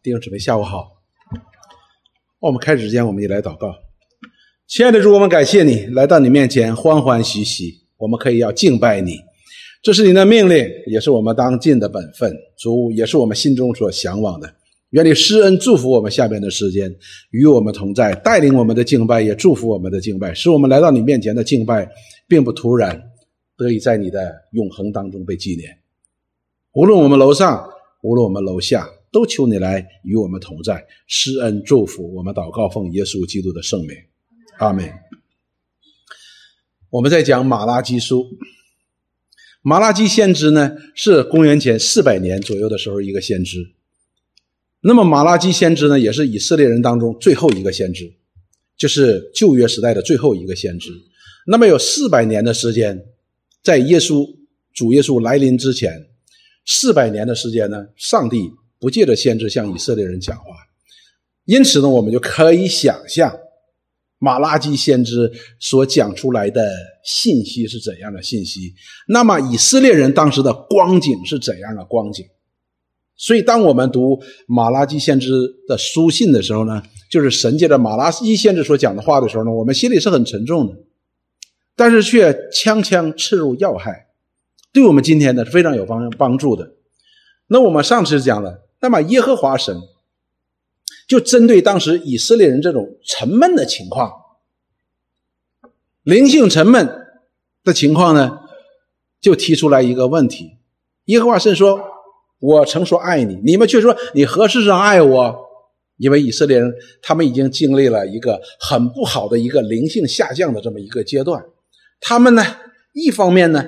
弟兄姊妹，下午好。我们开始之前，我们也来祷告。亲爱的主，我们感谢你来到你面前，欢欢喜喜，我们可以要敬拜你。这是你的命令，也是我们当尽的本分。主也是我们心中所向往的。愿你施恩祝福我们下边的时间，与我们同在，带领我们的敬拜，也祝福我们的敬拜，使我们来到你面前的敬拜并不突然，得以在你的永恒当中被纪念。无论我们楼上，无论我们楼下，都求你来与我们同在，施恩祝福我们。祷告奉耶稣基督的圣名，阿门。我们在讲马拉基书，马拉基先知呢是公元前四百年左右的时候一个先知。那么马拉基先知呢，也是以色列人当中最后一个先知，就是旧约时代的最后一个先知。那么有四百年的时间，在耶稣主耶稣来临之前，四百年的时间呢，上帝不借着先知向以色列人讲话。因此呢，我们就可以想象马拉基先知所讲出来的信息是怎样的信息。那么以色列人当时的光景是怎样的光景？所以，当我们读马拉基先知的书信的时候呢，就是神借着马拉基先知所讲的话的时候呢，我们心里是很沉重的，但是却枪枪刺入要害，对我们今天呢是非常有帮帮助的。那我们上次讲了，那么耶和华神就针对当时以色列人这种沉闷的情况，灵性沉闷的情况呢，就提出来一个问题：耶和华神说。我曾说爱你，你们却说你何事上爱我？因为以色列人他们已经经历了一个很不好的一个灵性下降的这么一个阶段。他们呢，一方面呢，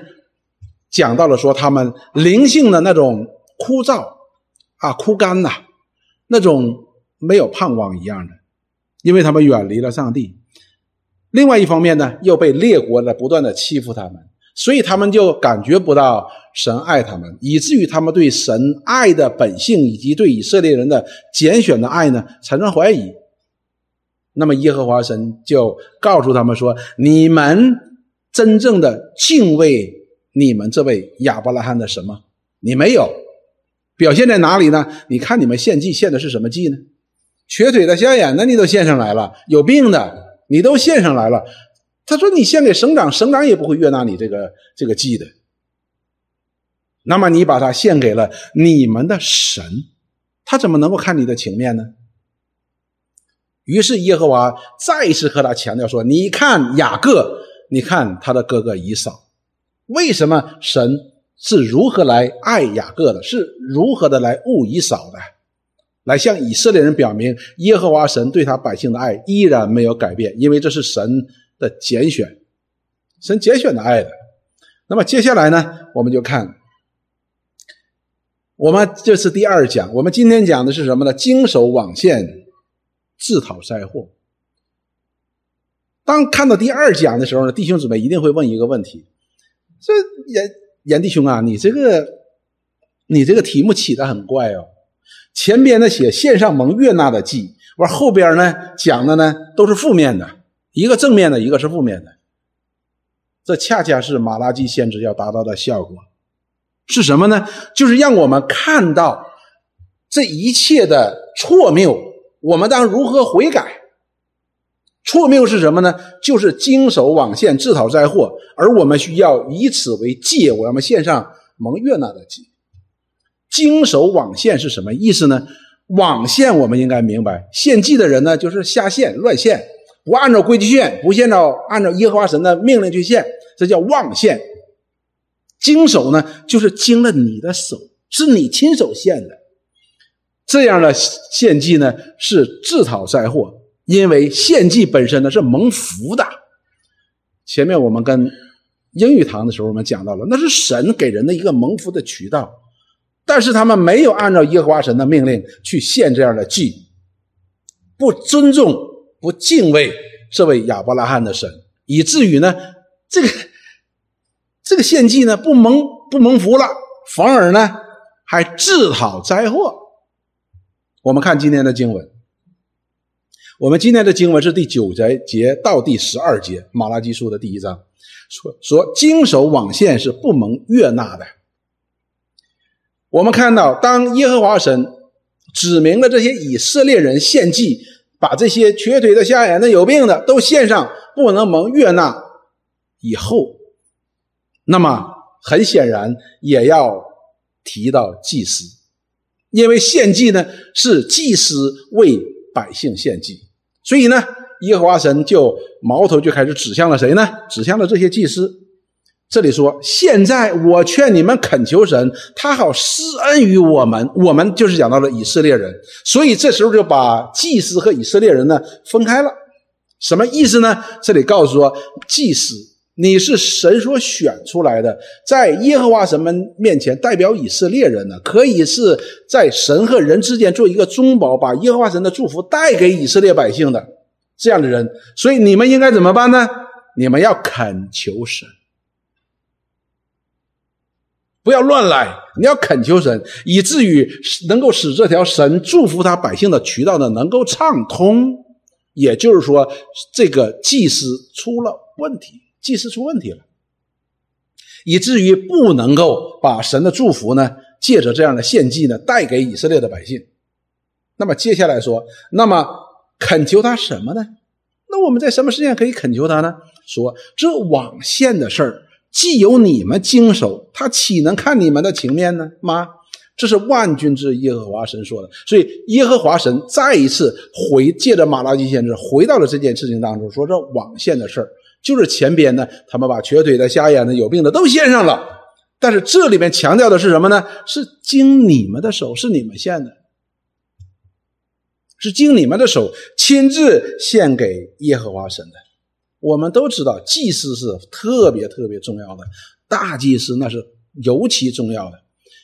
讲到了说他们灵性的那种枯燥啊、枯干呐，那种没有盼望一样的，因为他们远离了上帝。另外一方面呢，又被列国呢不断的欺负他们。所以他们就感觉不到神爱他们，以至于他们对神爱的本性以及对以色列人的拣选的爱呢产生怀疑。那么耶和华神就告诉他们说：“你们真正的敬畏你们这位亚伯拉罕的神吗？你没有，表现在哪里呢？你看你们献祭献的是什么祭呢？瘸腿的、瞎眼的你都献上来了，有病的你都献上来了。”他说：“你献给省长，省长也不会悦纳你这个这个祭的。那么你把它献给了你们的神，他怎么能够看你的情面呢？”于是耶和华再一次和他强调说：“你看雅各，你看他的哥哥以扫，为什么神是如何来爱雅各的，是如何的来恶以扫的，来向以色列人表明耶和华神对他百姓的爱依然没有改变，因为这是神。”的拣选，神拣选的爱的。那么接下来呢，我们就看，我们这是第二讲。我们今天讲的是什么呢？经手网线，自讨灾祸。当看到第二讲的时候呢，弟兄姊妹一定会问一个问题：这也严弟兄啊，你这个你这个题目起的很怪哦。前边呢写线上蒙悦纳的记，完后边呢讲的呢都是负面的。一个正面的，一个是负面的，这恰恰是马拉基先知要达到的效果，是什么呢？就是让我们看到这一切的错谬，我们当如何悔改？错谬是什么呢？就是经手网线自讨灾祸，而我们需要以此为戒，我们献上蒙悦纳的祭。经手网线是什么意思呢？网线我们应该明白，献祭的人呢，就是下线乱献。不按照规矩献，不按照按照耶和华神的命令去献，这叫妄献。经手呢，就是经了你的手，是你亲手献的。这样的献祭呢，是自讨灾祸，因为献祭本身呢是蒙福的。前面我们跟英语堂的时候，我们讲到了，那是神给人的一个蒙福的渠道，但是他们没有按照耶和华神的命令去献这样的祭，不尊重。不敬畏这位亚伯拉罕的神，以至于呢，这个这个献祭呢不蒙不蒙福了，反而呢还自讨灾祸。我们看今天的经文，我们今天的经文是第九节节到第十二节，马拉基书的第一章，说说经手网线是不蒙悦纳的。我们看到，当耶和华神指明了这些以色列人献祭，把这些瘸腿的、瞎眼的、有病的都献上，不能蒙悦纳。以后，那么很显然也要提到祭司，因为献祭呢是祭司为百姓献祭，所以呢，耶和华神就矛头就开始指向了谁呢？指向了这些祭司。这里说，现在我劝你们恳求神，他好施恩于我们。我们就是讲到了以色列人，所以这时候就把祭司和以色列人呢分开了。什么意思呢？这里告诉说，祭司你是神所选出来的，在耶和华神们面前代表以色列人呢，可以是在神和人之间做一个中保，把耶和华神的祝福带给以色列百姓的这样的人。所以你们应该怎么办呢？你们要恳求神。不要乱来，你要恳求神，以至于能够使这条神祝福他百姓的渠道呢能够畅通。也就是说，这个祭司出了问题，祭司出问题了，以至于不能够把神的祝福呢借着这样的献祭呢带给以色列的百姓。那么接下来说，那么恳求他什么呢？那我们在什么时间可以恳求他呢？说这网线的事儿。既有你们经手，他岂能看你们的情面呢？妈？这是万军之耶和华神说的。所以耶和华神再一次回借着马拉基先知回到了这件事情当中，说这网线的事儿，就是前边呢，他们把瘸腿的、瞎眼的、有病的都献上了。但是这里面强调的是什么呢？是经你们的手，是你们献的，是经你们的手亲自献给耶和华神的。我们都知道，祭司是特别特别重要的，大祭司那是尤其重要的，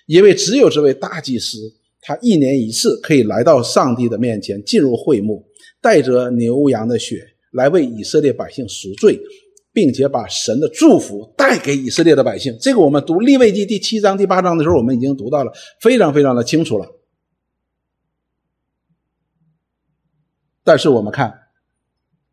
因为只有这位大祭司，他一年一次可以来到上帝的面前，进入会幕，带着牛羊的血来为以色列百姓赎罪，并且把神的祝福带给以色列的百姓。这个我们读立位记第七章、第八章的时候，我们已经读到了，非常非常的清楚了。但是我们看，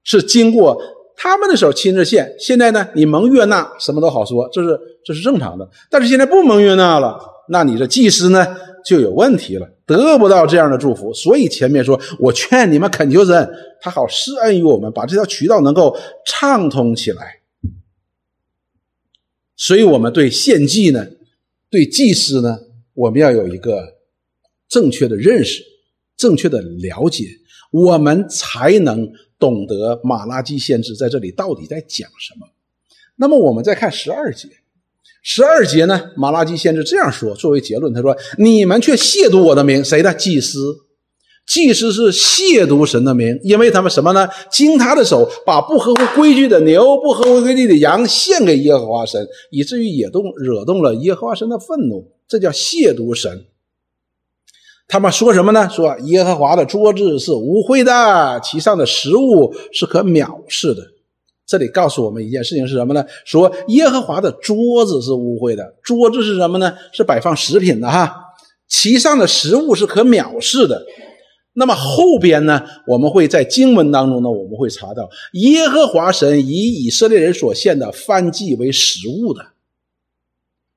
是经过。他们的时候亲自献，现在呢，你蒙悦纳，什么都好说，这是这是正常的。但是现在不蒙悦纳了，那你这祭司呢就有问题了，得不到这样的祝福。所以前面说我劝你们恳求神，他好施恩于我们，把这条渠道能够畅通起来。所以我们对献祭呢，对祭司呢，我们要有一个正确的认识，正确的了解，我们才能。懂得马拉基先知在这里到底在讲什么？那么我们再看十二节，十二节呢？马拉基先知这样说，作为结论，他说：“你们却亵渎我的名，谁的祭司？祭司是亵渎神的名，因为他们什么呢？经他的手，把不合乎规矩的牛、不合乎规矩的羊献给耶和华神，以至于也动惹动了耶和华神的愤怒，这叫亵渎神。”他们说什么呢？说耶和华的桌子是污秽的，其上的食物是可藐视的。这里告诉我们一件事情是什么呢？说耶和华的桌子是污秽的，桌子是什么呢？是摆放食品的哈，其上的食物是可藐视的。那么后边呢？我们会在经文当中呢，我们会查到耶和华神以以色列人所献的燔祭为食物的，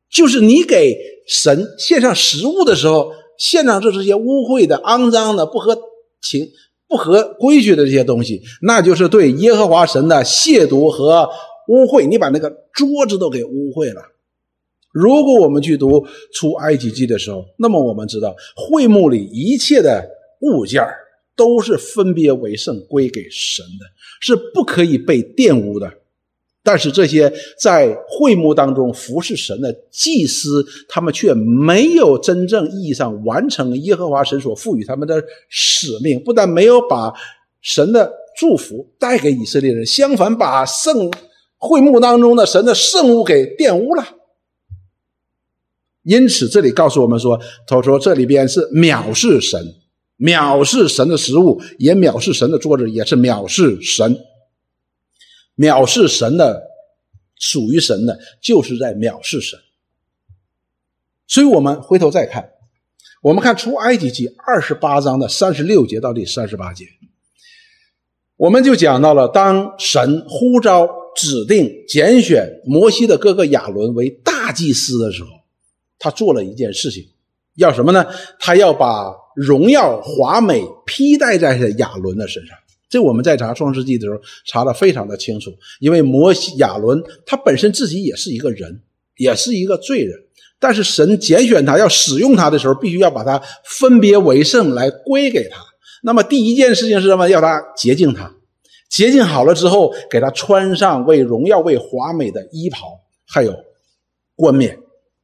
就是你给神献上食物的时候。献上这这些污秽的、肮脏的、不合情、不合规矩的这些东西，那就是对耶和华神的亵渎和污秽。你把那个桌子都给污秽了。如果我们去读出埃及记的时候，那么我们知道会幕里一切的物件都是分别为圣归给神的，是不可以被玷污的。但是这些在会幕当中服侍神的祭司，他们却没有真正意义上完成耶和华神所赋予他们的使命。不但没有把神的祝福带给以色列人，相反把圣会幕当中的神的圣物给玷污了。因此，这里告诉我们说，他说这里边是藐视神，藐视神的食物，也藐视神的桌子，也是藐视神。藐视神的，属于神的，就是在藐视神。所以，我们回头再看，我们看出埃及记二十八章的三十六节到第三十八节，我们就讲到了，当神呼召、指定、拣选摩西的哥哥亚伦为大祭司的时候，他做了一件事情，要什么呢？他要把荣耀华美披戴在亚伦的身上。这我们在查创世纪的时候查的非常的清楚，因为摩西亚伦他本身自己也是一个人，也是一个罪人，但是神拣选他要使用他的时候，必须要把他分别为圣来归给他。那么第一件事情是什么？要他洁净他，洁净好了之后，给他穿上为荣耀、为华美的衣袍，还有冠冕，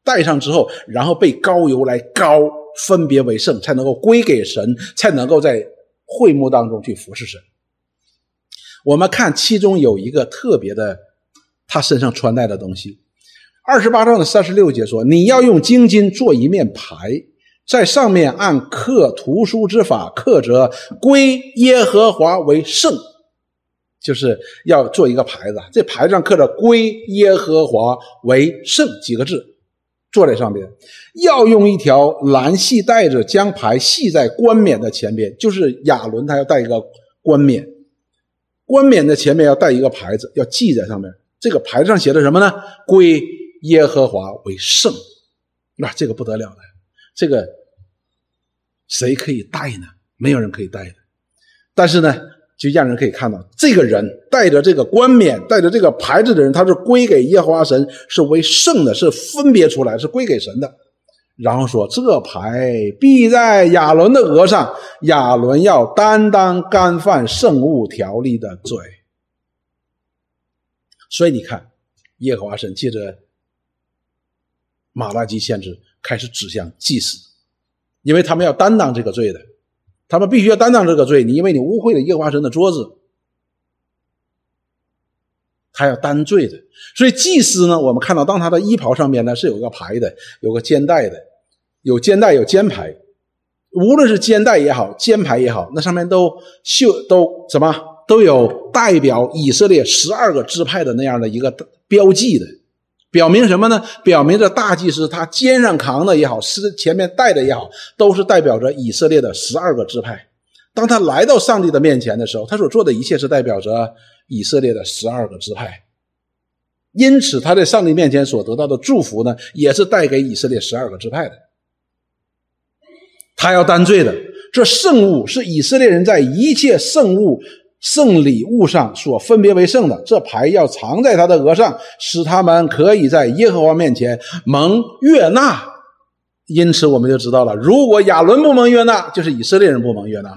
戴上之后，然后被膏油来膏，分别为圣，才能够归给神，才能够在会幕当中去服侍神。我们看其中有一个特别的，他身上穿戴的东西。二十八章的三十六节说：“你要用金金做一面牌，在上面按刻图书之法刻着‘归耶和华为圣’，就是要做一个牌子。这牌子上刻着‘归耶和华为圣’几个字，坐在上边。要用一条蓝细带子将牌系在冠冕的前边，就是亚伦他要带一个冠冕。”冠冕的前面要带一个牌子，要记在上面。这个牌子上写的什么呢？归耶和华为圣。那这个不得了了，这个谁可以戴呢？没有人可以戴的。但是呢，就让人可以看到，这个人带着这个冠冕、带着这个牌子的人，他是归给耶和华神，是为圣的，是分别出来，是归给神的。然后说，这牌必在亚伦的额上，亚伦要担当干犯圣物条例的罪。所以你看，耶和华神借着马拉基先知开始指向祭司，因为他们要担当这个罪的，他们必须要担当这个罪。你因为你污秽了耶和华神的桌子，他要担罪的。所以祭司呢，我们看到当他的衣袍上面呢是有个牌的，有个肩带的。有肩带，有肩牌，无论是肩带也好，肩牌也好，那上面都绣都什么都有代表以色列十二个支派的那样的一个标记的，表明什么呢？表明着大祭司他肩上扛的也好，是前面带的也好，都是代表着以色列的十二个支派。当他来到上帝的面前的时候，他所做的一切是代表着以色列的十二个支派，因此他在上帝面前所得到的祝福呢，也是带给以色列十二个支派的。他要担罪的，这圣物是以色列人在一切圣物、圣礼物上所分别为圣的。这牌要藏在他的额上，使他们可以在耶和华面前蒙悦纳。因此，我们就知道了，如果亚伦不蒙悦纳，就是以色列人不蒙悦纳；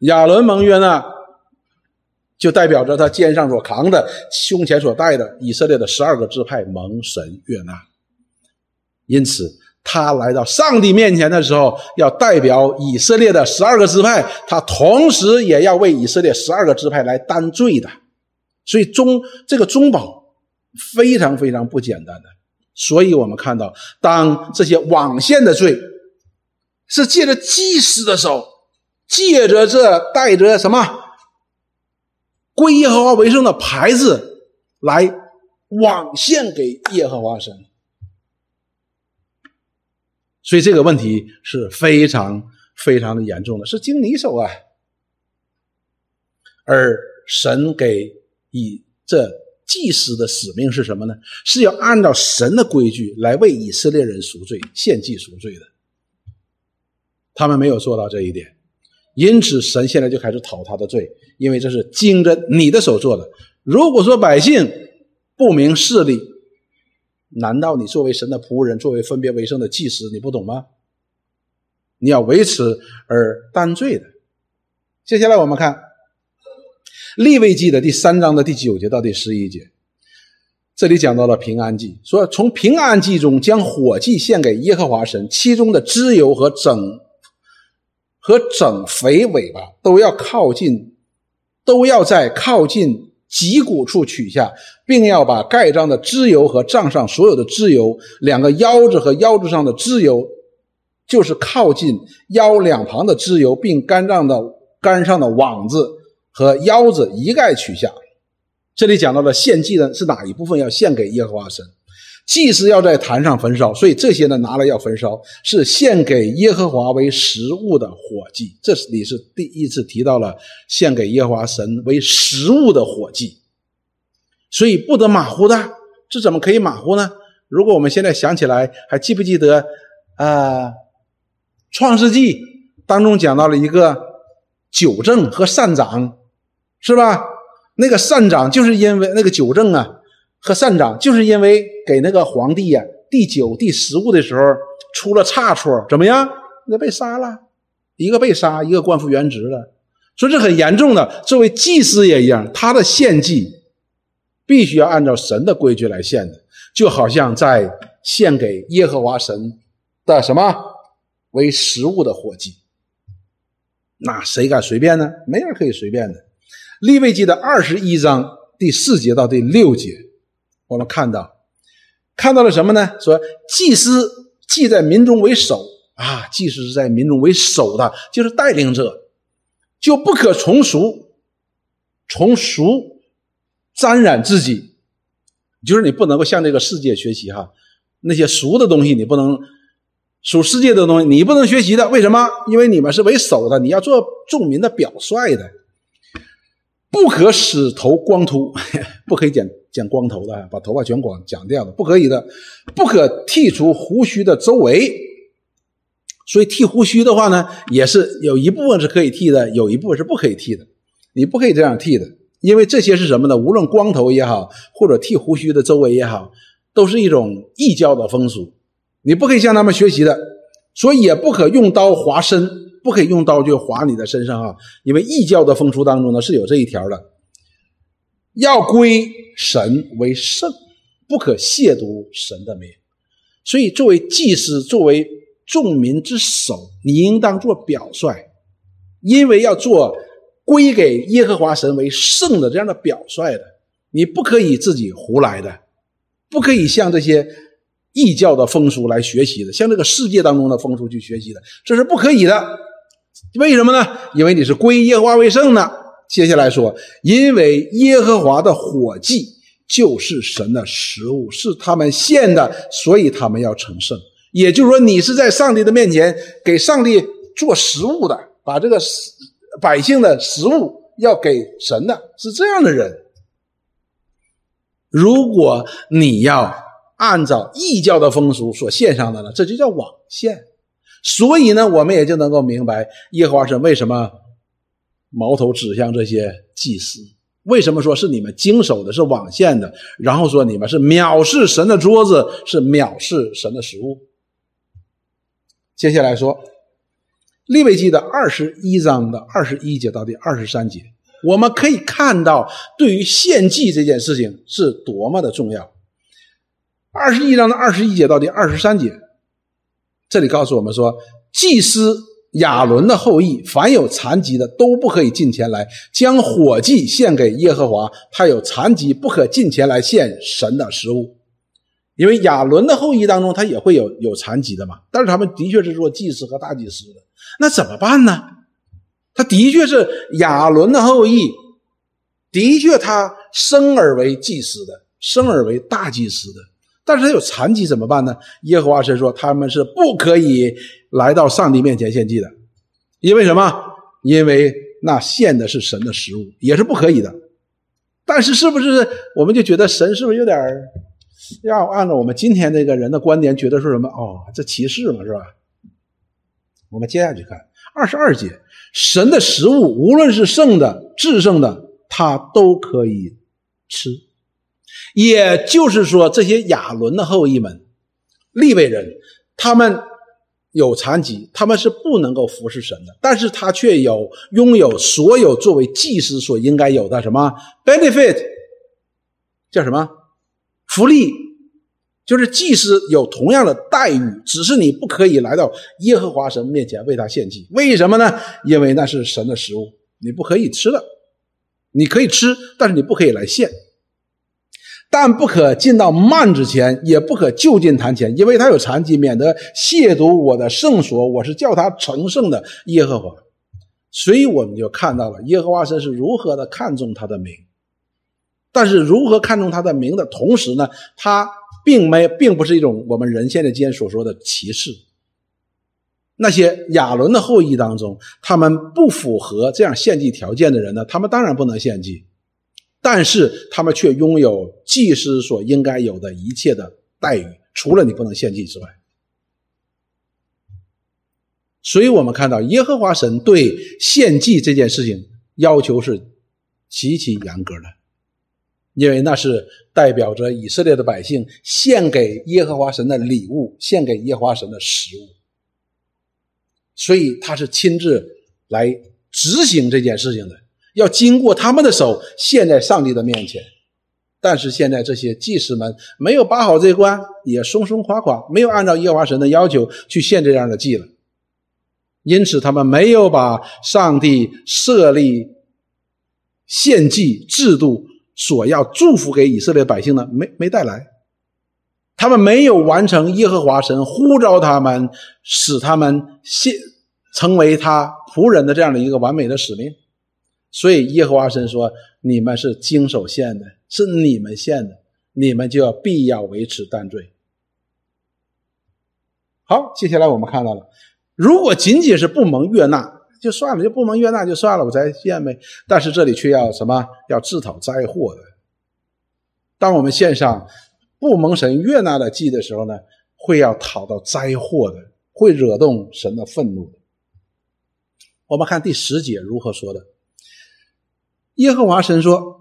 亚伦蒙悦纳，就代表着他肩上所扛的、胸前所带的以色列的十二个支派蒙神悦纳。因此。他来到上帝面前的时候，要代表以色列的十二个支派，他同时也要为以色列十二个支派来担罪的。所以中这个中保非常非常不简单的。所以我们看到，当这些网线的罪是借着祭司的手，借着这带着什么归耶和华为圣的牌子来网线给耶和华神。所以这个问题是非常非常的严重的，是经你手啊。而神给以这祭司的使命是什么呢？是要按照神的规矩来为以色列人赎罪、献祭赎罪的。他们没有做到这一点，因此神现在就开始讨他的罪，因为这是经着你的手做的。如果说百姓不明事理，难道你作为神的仆人，作为分别为圣的祭司，你不懂吗？你要为此而担罪的。接下来我们看立位记的第三章的第九节到第十一节，这里讲到了平安祭，说从平安祭中将火祭献给耶和华神，其中的脂油和整和整肥尾巴都要靠近，都要在靠近。脊骨处取下，并要把盖章的脂油和帐上所有的脂油，两个腰子和腰子上的脂油，就是靠近腰两旁的脂油，并肝脏的肝上的网子和腰子一概取下。这里讲到的献祭呢，是哪一部分要献给耶和华神？祭司要在坛上焚烧，所以这些呢拿来要焚烧，是献给耶和华为食物的火祭。这里是第一次提到了献给耶和华神为食物的火祭，所以不得马虎的。这怎么可以马虎呢？如果我们现在想起来，还记不记得啊？创世纪当中讲到了一个九正和善长，是吧？那个善长就是因为那个九正啊和善长，就是因为给那个皇帝呀第九、第十物的时候出了差错，怎么样？那被杀了，一个被杀，一个官复原职了，所以这很严重的。作为祭司也一样，他的献祭必须要按照神的规矩来献的，就好像在献给耶和华神的什么为食物的火祭。那谁敢随便呢？没人可以随便的。利未记的二十一章第四节到第六节，我们看到看到了什么呢？说祭司祭在民中为首啊，祭司是在民中为首的，就是带领者，就不可从俗，从俗沾染自己，就是你不能够向这个世界学习哈，那些俗的东西你不能属世界的东西你不能学习的，为什么？因为你们是为首的，你要做众民的表率的。不可使头光秃，不可以剪剪光头的，把头发全光剪掉的，不可以的。不可剃除胡须的周围，所以剃胡须的话呢，也是有一部分是可以剃的，有一部分是不可以剃的。你不可以这样剃的，因为这些是什么呢？无论光头也好，或者剃胡须的周围也好，都是一种异教的风俗，你不可以向他们学习的。所以也不可用刀划身。不可以用刀就划你的身上啊！因为异教的风俗当中呢是有这一条的，要归神为圣，不可亵渎神的名。所以作为祭司，作为众民之首，你应当做表率，因为要做归给耶和华神为圣的这样的表率的，你不可以自己胡来的，不可以向这些异教的风俗来学习的，向这个世界当中的风俗去学习的，这是不可以的。为什么呢？因为你是归耶和华为圣的。接下来说，因为耶和华的火祭就是神的食物，是他们献的，所以他们要成圣。也就是说，你是在上帝的面前给上帝做食物的，把这个百姓的食物要给神的，是这样的人。如果你要按照异教的风俗所献上的呢，这就叫枉献。所以呢，我们也就能够明白耶和华神为什么矛头指向这些祭司，为什么说是你们经手的是网线的，然后说你们是藐视神的桌子，是藐视神的食物。接下来说利未记的二十一章的二十一节到第二十三节，我们可以看到对于献祭这件事情是多么的重要。二十一章的二十一节到第二十三节。这里告诉我们说，祭司亚伦的后裔，凡有残疾的都不可以进前来将火祭献给耶和华。他有残疾，不可进前来献神的食物，因为亚伦的后裔当中他也会有有残疾的嘛。但是他们的确是做祭司和大祭司的，那怎么办呢？他的确是亚伦的后裔，的确他生而为祭司的，生而为大祭司的。但是他有残疾怎么办呢？耶和华神说他们是不可以来到上帝面前献祭的，因为什么？因为那献的是神的食物，也是不可以的。但是是不是我们就觉得神是不是有点要按照我们今天这个人的观点，觉得说什么？哦，这歧视嘛，是吧？我们接下去看二十二节，神的食物无论是圣的、至圣的，他都可以吃。也就是说，这些亚伦的后裔们，利未人，他们有残疾，他们是不能够服侍神的，但是他却有拥有所有作为祭司所应该有的什么 benefit，叫什么福利，就是祭司有同样的待遇，只是你不可以来到耶和华神面前为他献祭。为什么呢？因为那是神的食物，你不可以吃的，你可以吃，但是你不可以来献。但不可进到幔之前，也不可就近坛前，因为他有残疾，免得亵渎我的圣所。我是叫他成圣的耶和华，所以我们就看到了耶和华神是如何的看重他的名。但是如何看重他的名的同时呢，他并没并不是一种我们人现在间所说的歧视。那些亚伦的后裔当中，他们不符合这样献祭条件的人呢，他们当然不能献祭。但是他们却拥有祭司所应该有的一切的待遇，除了你不能献祭之外。所以我们看到耶和华神对献祭这件事情要求是极其严格的，因为那是代表着以色列的百姓献给耶和华神的礼物，献给耶和华神的食物，所以他是亲自来执行这件事情的，要经过他们的手献在上帝的面前。但是现在这些祭司们没有把好这关，也松松垮垮，没有按照耶和华神的要求去献这样的祭了。因此，他们没有把上帝设立献祭制度所要祝福给以色列百姓的，没没带来。他们没有完成耶和华神呼召他们，使他们献成为他仆人的这样的一个完美的使命。所以，耶和华神说：“你们是经手献的。”是你们献的，你们就要必要维持淡罪。好，接下来我们看到了，如果仅仅是不蒙悦纳，就算了，就不蒙悦纳就算了，我再献呗。但是这里却要什么？要自讨灾祸的。当我们献上不蒙神悦纳的祭的时候呢，会要讨到灾祸的，会惹动神的愤怒的。我们看第十节如何说的。耶和华神说。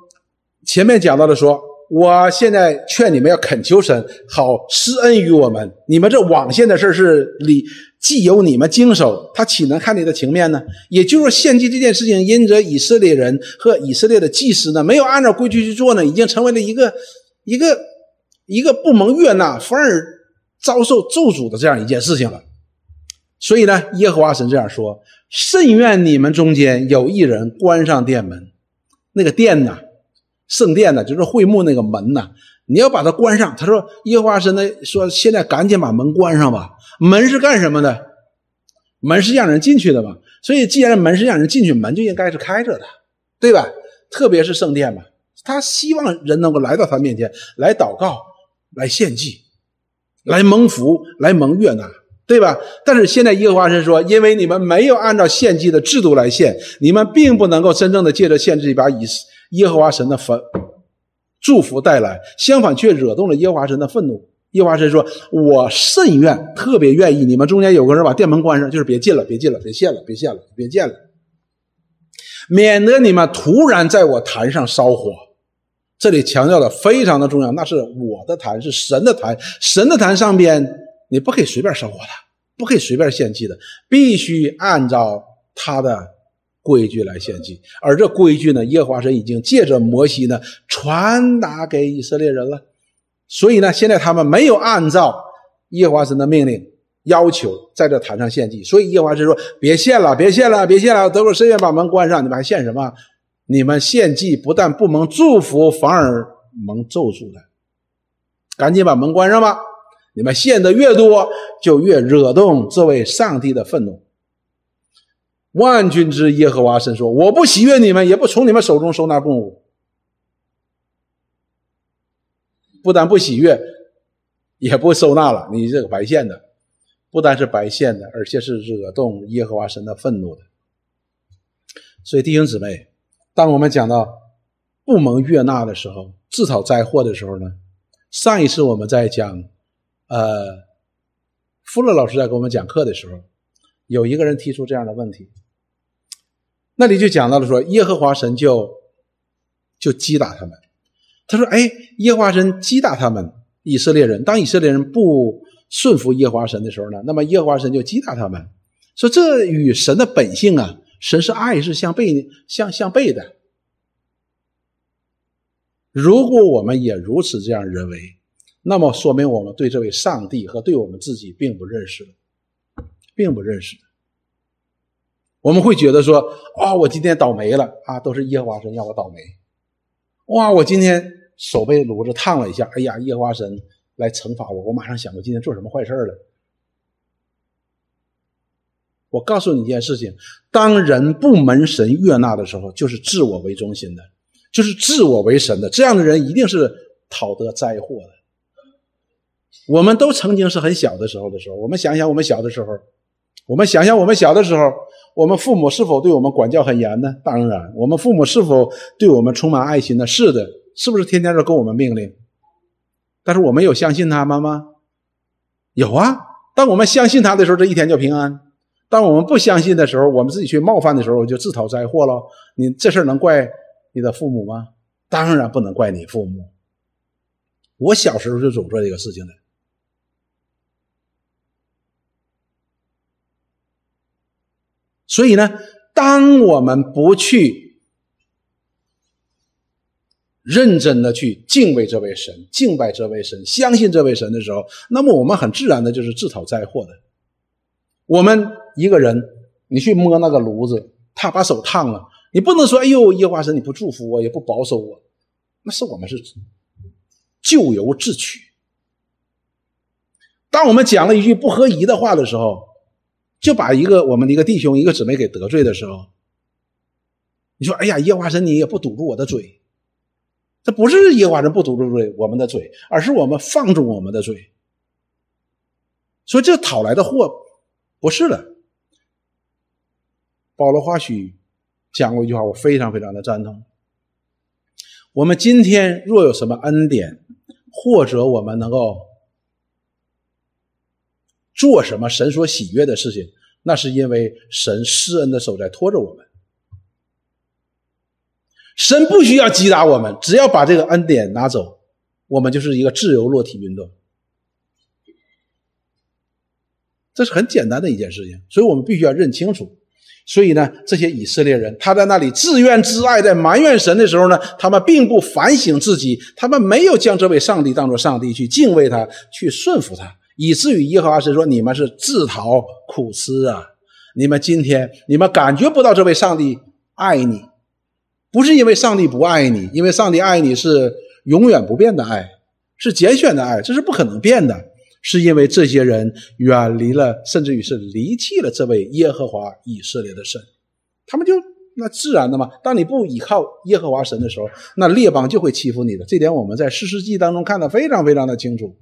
前面讲到的说，我现在劝你们要恳求神，好施恩于我们。你们这网线的事是里，既有你们经手，他岂能看你的情面呢？也就是献祭这件事情，因着以色列人和以色列的祭司呢，没有按照规矩去做呢，已经成为了一个一个一个不蒙悦纳，反而遭受咒诅的这样一件事情了。所以呢，耶和华神这样说：甚愿你们中间有一人关上殿门，那个殿呐？圣殿呐，就是会幕那个门呐，你要把它关上。他说：“耶和华神呢说，现在赶紧把门关上吧。门是干什么的？门是让人进去的嘛。所以，既然门是让人进去，门就应该是开着的，对吧？特别是圣殿嘛，他希望人能够来到他面前来祷告、来献祭、来蒙福、来蒙悦纳，对吧？但是现在耶和华神说，因为你们没有按照献祭的制度来献，你们并不能够真正的借着献祭把以。”耶和华神的福祝福带来，相反却惹动了耶和华神的愤怒。耶和华神说：“我甚愿，特别愿意，你们中间有个人把店门关上，就是别进了，别进了，别献了，别献了，别见了，免得你们突然在我坛上烧火。”这里强调的非常的重要，那是我的坛，是神的坛，神的坛上边你不可以随便烧火的，不可以随便献祭的，必须按照他的。规矩来献祭，而这规矩呢，耶和华神已经借着摩西呢传达给以色列人了。所以呢，现在他们没有按照耶和华神的命令要求在这坛上献祭，所以耶和华神说：“别献了，别献了，别献了！等会儿神愿把门关上，你们还献什么？你们献祭不但不蒙祝福，反而蒙咒诅的。赶紧把门关上吧！你们献的越多，就越惹动这位上帝的愤怒。”万军之耶和华神说：“我不喜悦你们，也不从你们手中收纳供物。不但不喜悦，也不收纳了。你这个白献的，不单是白献的，而且是惹动耶和华神的愤怒的。所以弟兄姊妹，当我们讲到不蒙悦纳的时候，自讨灾祸的时候呢？上一次我们在讲，呃，富勒老师在给我们讲课的时候，有一个人提出这样的问题。”那里就讲到了说，耶和华神就就击打他们。他说：“哎，耶和华神击打他们，以色列人。当以色列人不顺服耶和华神的时候呢，那么耶和华神就击打他们。说这与神的本性啊，神是爱是相悖相相悖的。如果我们也如此这样认为，那么说明我们对这位上帝和对我们自己并不认识，并不认识。”我们会觉得说啊，我今天倒霉了啊，都是耶和华神让我倒霉。哇，我今天手被炉子烫了一下，哎呀，耶和华神来惩罚我。我马上想，我今天做什么坏事了？我告诉你一件事情：当人不门神悦纳的时候，就是自我为中心的，就是自我为神的。这样的人一定是讨得灾祸的。我们都曾经是很小的时候的时候，我们想想我们小的时候，我们想想我们小的时候。我们父母是否对我们管教很严呢？当然，我们父母是否对我们充满爱心呢？是的，是不是天天都给我们命令？但是我们有相信他们吗？有啊。当我们相信他的时候，这一天就平安；当我们不相信的时候，我们自己去冒犯的时候，就自讨灾祸了。你这事儿能怪你的父母吗？当然不能怪你父母。我小时候就总做这个事情的。所以呢，当我们不去认真的去敬畏这位神、敬拜这位神、相信这位神的时候，那么我们很自然的就是自讨灾祸的。我们一个人，你去摸那个炉子，他把手烫了，你不能说：“哎呦，耶和华神，你不祝福我，也不保守我。”那是我们是咎由自取。当我们讲了一句不合宜的话的时候，就把一个我们的一个弟兄、一个姊妹给得罪的时候，你说：“哎呀，耶华神，你也不堵住我的嘴。”这不是耶华神不堵住嘴我们的嘴，而是我们放纵我们的嘴。所以这讨来的祸不是的。保罗花许讲过一句话，我非常非常的赞同。我们今天若有什么恩典，或者我们能够。做什么神所喜悦的事情，那是因为神施恩的手在拖着我们。神不需要击打我们，只要把这个恩典拿走，我们就是一个自由落体运动。这是很简单的一件事情，所以我们必须要认清楚。所以呢，这些以色列人他在那里自怨自艾，在埋怨神的时候呢，他们并不反省自己，他们没有将这位上帝当作上帝去敬畏他，去顺服他。以至于耶和华神说：“你们是自讨苦吃啊！你们今天你们感觉不到这位上帝爱你，不是因为上帝不爱你，因为上帝爱你是永远不变的爱，是拣选的爱，这是不可能变的。是因为这些人远离了，甚至于是离弃了这位耶和华以色列的神，他们就那自然的嘛。当你不依靠耶和华神的时候，那列邦就会欺负你的。这点我们在四世纪当中看得非常非常的清楚。”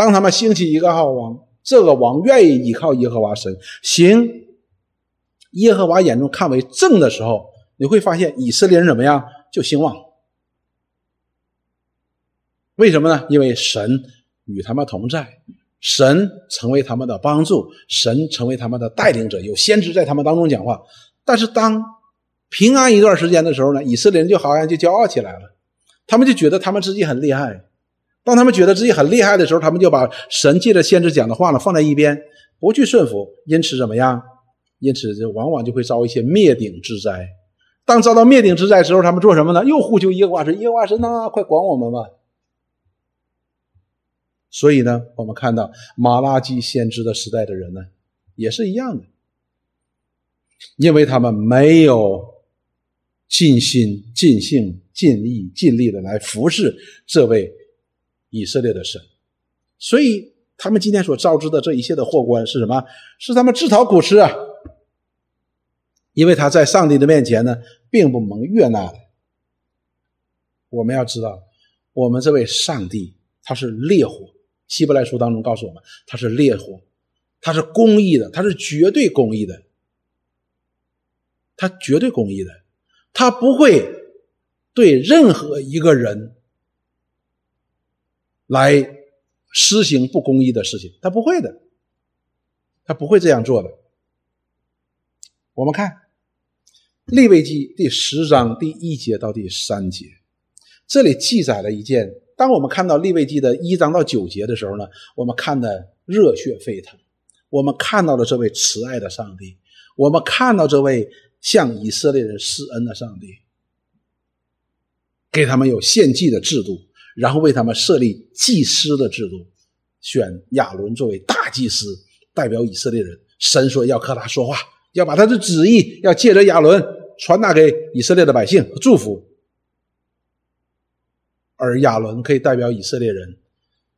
当他们兴起一个好王，这个王愿意依靠耶和华神，行耶和华眼中看为正的时候，你会发现以色列人怎么样就兴旺。为什么呢？因为神与他们同在，神成为他们的帮助，神成为他们的带领者，有先知在他们当中讲话。但是当平安一段时间的时候呢，以色列人就好像就骄傲起来了，他们就觉得他们自己很厉害。当他们觉得自己很厉害的时候，他们就把神借着先知讲的话呢放在一边，不去顺服。因此怎么样？因此就往往就会遭一些灭顶之灾。当遭到灭顶之灾的时候，他们做什么呢？又呼求耶和华神，耶和华神呐，快管我们吧！所以呢，我们看到马拉基先知的时代的人呢，也是一样的，因为他们没有尽心、尽性、尽意、尽力的来服侍这位。以色列的神，所以他们今天所招致的这一切的祸官是什么？是他们自讨苦吃啊！因为他在上帝的面前呢，并不蒙悦纳的。我们要知道，我们这位上帝他是烈火，希伯来书当中告诉我们，他是烈火，他是公义的，他是绝对公义的，他绝对公义的，他不会对任何一个人。来施行不公义的事情，他不会的，他不会这样做的。我们看《利未记》第十章第一节到第三节，这里记载了一件。当我们看到《利未记》的一章到九节的时候呢，我们看的热血沸腾，我们看到了这位慈爱的上帝，我们看到这位向以色列人施恩的上帝，给他们有献祭的制度。然后为他们设立祭司的制度，选亚伦作为大祭司，代表以色列人。神说要和他说话，要把他的旨意要借着亚伦传达给以色列的百姓和祝福。而亚伦可以代表以色列人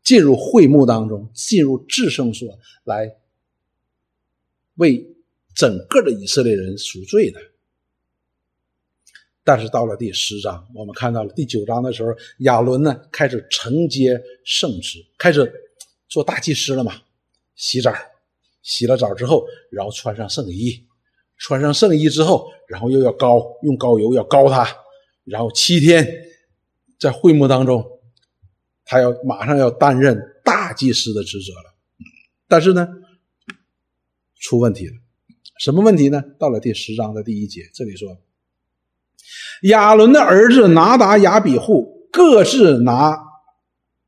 进入会幕当中，进入至圣所来为整个的以色列人赎罪的。但是到了第十章，我们看到了第九章的时候，亚伦呢开始承接圣职，开始做大祭司了嘛？洗澡，洗了澡之后，然后穿上圣衣，穿上圣衣之后，然后又要膏，用膏油要膏他，然后七天在会幕当中，他要马上要担任大祭司的职责了。但是呢，出问题了。什么问题呢？到了第十章的第一节，这里说，亚伦的儿子拿达、亚比户各自拿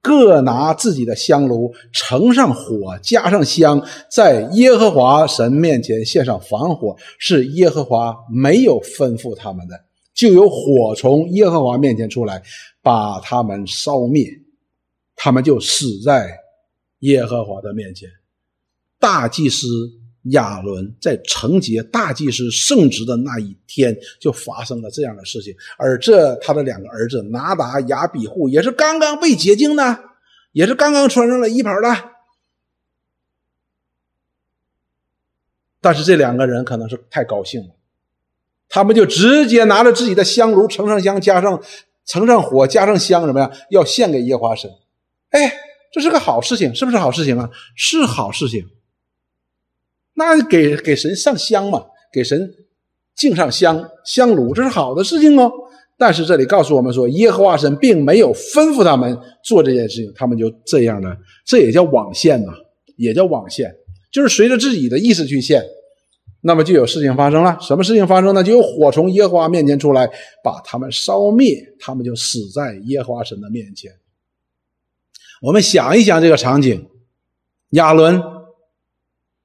各拿自己的香炉，盛上火，加上香，在耶和华神面前献上防火，是耶和华没有吩咐他们的，就有火从耶和华面前出来，把他们烧灭，他们就死在耶和华的面前。大祭司。亚伦在承接大祭司圣职的那一天，就发生了这样的事情。而这他的两个儿子拿达、亚比户也是刚刚被洁净的，也是刚刚穿上了衣袍的。但是这两个人可能是太高兴了，他们就直接拿着自己的香炉，盛上香，加上盛上火，加上香，什么呀？要献给耶和华神。哎，这是个好事情，是不是好事情啊？是好事情。那给给神上香嘛，给神敬上香香炉，这是好的事情哦。但是这里告诉我们说，耶和华神并没有吩咐他们做这件事情，他们就这样的，这也叫网线呐，也叫网线，就是随着自己的意思去线，那么就有事情发生了。什么事情发生呢？就有火从耶和华面前出来，把他们烧灭，他们就死在耶和华神的面前。我们想一想这个场景，亚伦。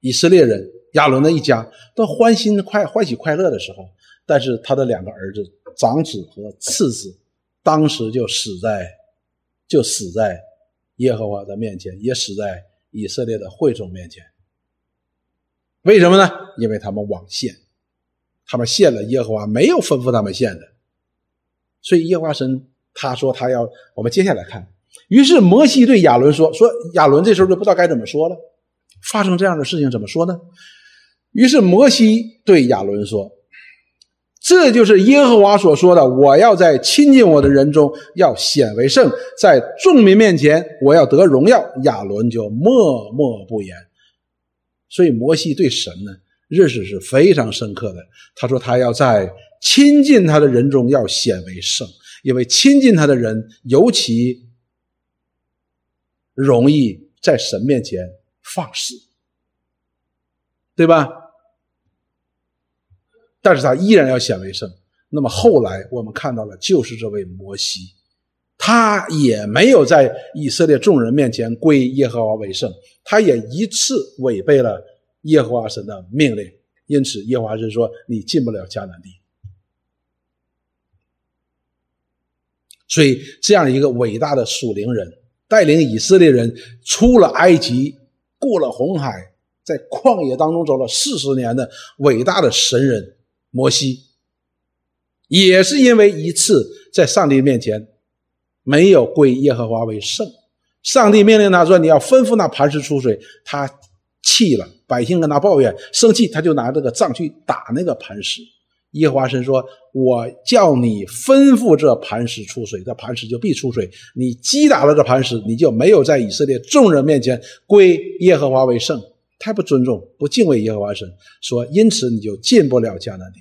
以色列人亚伦的一家都欢欣快欢喜快乐的时候，但是他的两个儿子长子和次子，当时就死在就死在耶和华的面前，也死在以色列的会众面前。为什么呢？因为他们枉献，他们献了耶和华没有吩咐他们献的，所以耶和华神他说他要我们接下来看。于是摩西对亚伦说：“说亚伦这时候就不知道该怎么说了。”发生这样的事情怎么说呢？于是摩西对亚伦说：“这就是耶和华所说的，我要在亲近我的人中要显为圣，在众民面前我要得荣耀。”亚伦就默默不言。所以摩西对神呢认识是非常深刻的。他说他要在亲近他的人中要显为圣，因为亲近他的人尤其容易在神面前。放肆，对吧？但是他依然要显为圣。那么后来我们看到了，就是这位摩西，他也没有在以色列众人面前归耶和华为圣，他也一次违背了耶和华神的命令。因此，耶和华神说：“你进不了迦南地。”所以，这样一个伟大的属灵人，带领以色列人出了埃及。过了红海，在旷野当中走了四十年的伟大的神人摩西，也是因为一次在上帝面前没有归耶和华为圣，上帝命令他说：“你要吩咐那磐石出水。”他气了，百姓跟他抱怨，生气，他就拿这个杖去打那个磐石。耶和华神说：“我叫你吩咐这磐石出水，这磐石就必出水。你击打了这磐石，你就没有在以色列众人面前归耶和华为圣，太不尊重、不敬畏耶和华神。说，因此你就进不了迦南地。”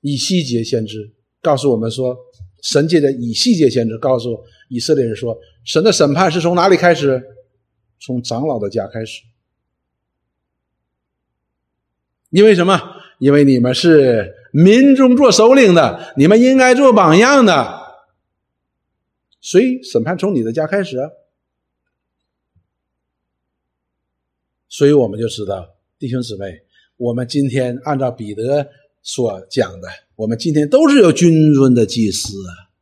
以西结先知告诉我们说：“神界的以西结先知告诉以色列人说，神的审判是从哪里开始？从长老的家开始。”因为什么？因为你们是民中做首领的，你们应该做榜样的，所以审判从你的家开始。所以我们就知道，弟兄姊妹，我们今天按照彼得所讲的，我们今天都是有君尊的祭司啊。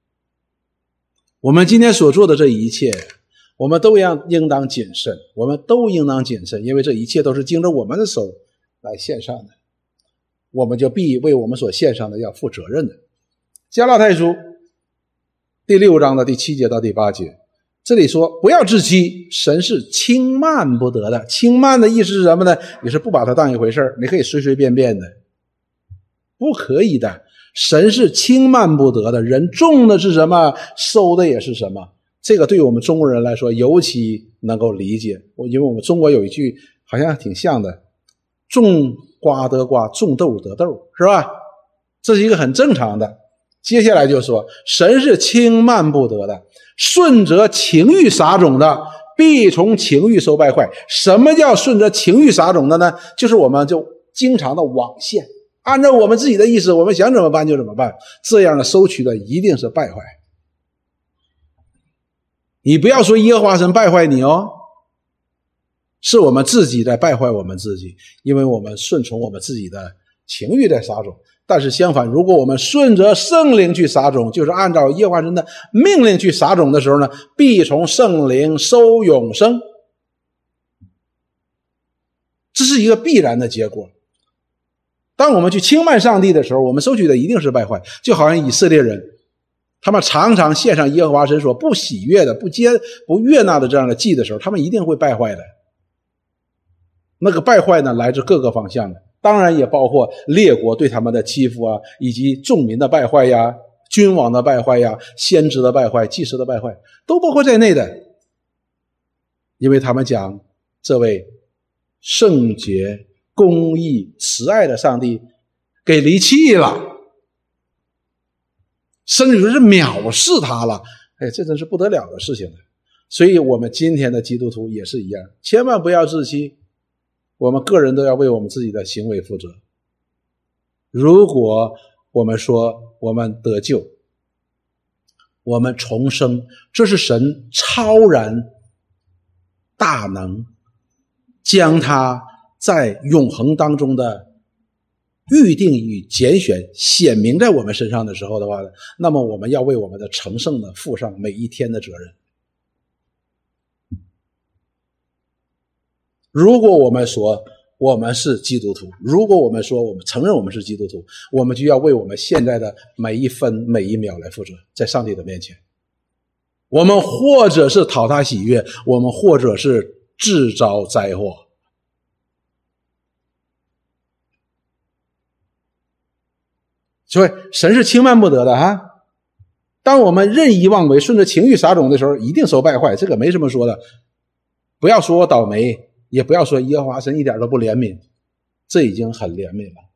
我们今天所做的这一切，我们都要应当谨慎，我们都应当谨慎，因为这一切都是经着我们的手。来献上的，我们就必为我们所献上的要负责任的。加拉太书第六章的第七节到第八节，这里说不要自欺，神是轻慢不得的。轻慢的意思是什么呢？你是不把它当一回事你可以随随便便的，不可以的。神是轻慢不得的。人种的是什么，收的也是什么。这个对于我们中国人来说尤其能够理解。我因为我们中国有一句好像挺像的。种瓜得瓜，种豆得豆，是吧？这是一个很正常的。接下来就说，神是轻慢不得的，顺着情欲撒种的，必从情欲收败坏。什么叫顺着情欲撒种的呢？就是我们就经常的网线，按照我们自己的意思，我们想怎么办就怎么办。这样的收取的一定是败坏。你不要说耶和华神败坏你哦，是我们自己在败坏我们自己，因为我们顺从我们自己的情欲在撒种。但是相反，如果我们顺着圣灵去撒种，就是按照耶和华神的命令去撒种的时候呢，必从圣灵收永生。这是一个必然的结果。当我们去轻慢上帝的时候，我们收取的一定是败坏，就好像以色列人。他们常常献上耶和华神所不喜悦的、不接、不悦纳的这样的祭的时候，他们一定会败坏的。那个败坏呢，来自各个方向的，当然也包括列国对他们的欺负啊，以及众民的败坏呀、君王的败坏呀、先知的败坏、祭司的败坏，都包括在内的。因为他们讲这位圣洁、公义、慈爱的上帝给离弃了。甚至是藐视他了，哎，这真是不得了的事情所以，我们今天的基督徒也是一样，千万不要自欺。我们个人都要为我们自己的行为负责。如果我们说我们得救，我们重生，这是神超然大能，将他在永恒当中的。预定与拣选显明在我们身上的时候的话呢，那么我们要为我们的成圣呢负上每一天的责任。如果我们说我们是基督徒，如果我们说我们承认我们是基督徒，我们就要为我们现在的每一分每一秒来负责，在上帝的面前，我们或者是讨他喜悦，我们或者是自招灾祸。所以，神是轻慢不得的哈。当我们任意妄为、顺着情欲撒种的时候，一定受败坏。这个没什么说的。不要说我倒霉，也不要说耶和华神一点都不怜悯，这已经很怜悯了。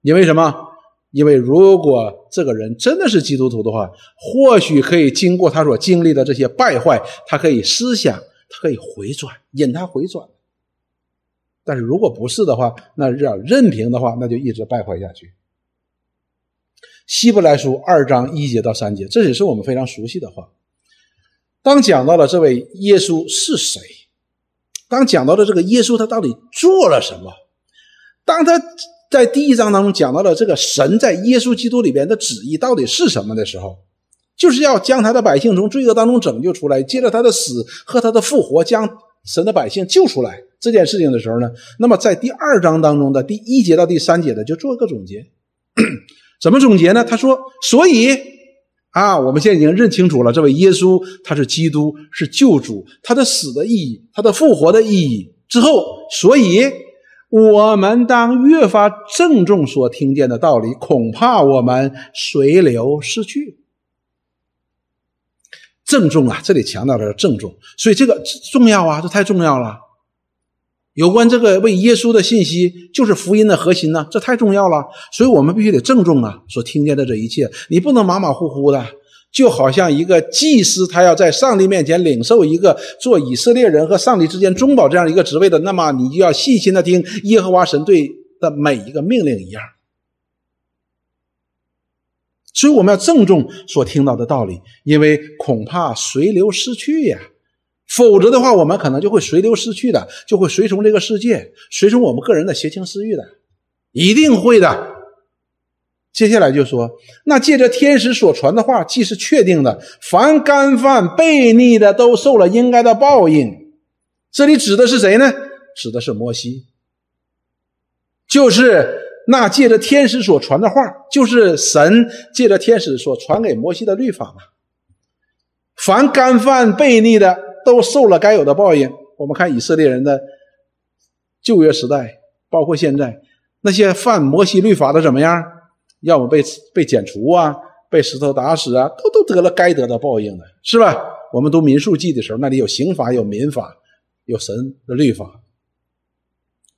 因为什么？因为如果这个人真的是基督徒的话，或许可以经过他所经历的这些败坏，他可以思想，他可以回转，引他回转。但是如果不是的话，那要任凭的话，那就一直败坏下去。希伯来书二章一节到三节，这也是我们非常熟悉的话。当讲到了这位耶稣是谁，当讲到了这个耶稣他到底做了什么，当他在第一章当中讲到了这个神在耶稣基督里边的旨意到底是什么的时候，就是要将他的百姓从罪恶当中拯救出来，借着他的死和他的复活将神的百姓救出来这件事情的时候呢，那么在第二章当中的第一节到第三节的就做个总结。怎么总结呢？他说：“所以啊，我们现在已经认清楚了，这位耶稣他是基督，是救主，他的死的意义，他的复活的意义之后，所以我们当越发郑重所听见的道理，恐怕我们随流失去。郑重啊，这里强调的是郑重，所以这个重要啊，这太重要了。”有关这个为耶稣的信息，就是福音的核心呢，这太重要了，所以我们必须得郑重啊，所听见的这一切，你不能马马虎虎的，就好像一个祭司，他要在上帝面前领受一个做以色列人和上帝之间中保这样一个职位的，那么你就要细心的听耶和华神对的每一个命令一样，所以我们要郑重所听到的道理，因为恐怕随流失去呀。否则的话，我们可能就会随流失去的，就会随从这个世界，随从我们个人的邪情私欲的，一定会的。接下来就说，那借着天使所传的话，既是确定的，凡干犯悖逆的，都受了应该的报应。这里指的是谁呢？指的是摩西，就是那借着天使所传的话，就是神借着天使所传给摩西的律法嘛。凡干犯悖逆的。都受了该有的报应。我们看以色列人的旧约时代，包括现在，那些犯摩西律法的怎么样？要么被被剪除啊，被石头打死啊，都都得了该得的报应的，是吧？我们读民数记的时候，那里有刑法，有民法，有神的律法。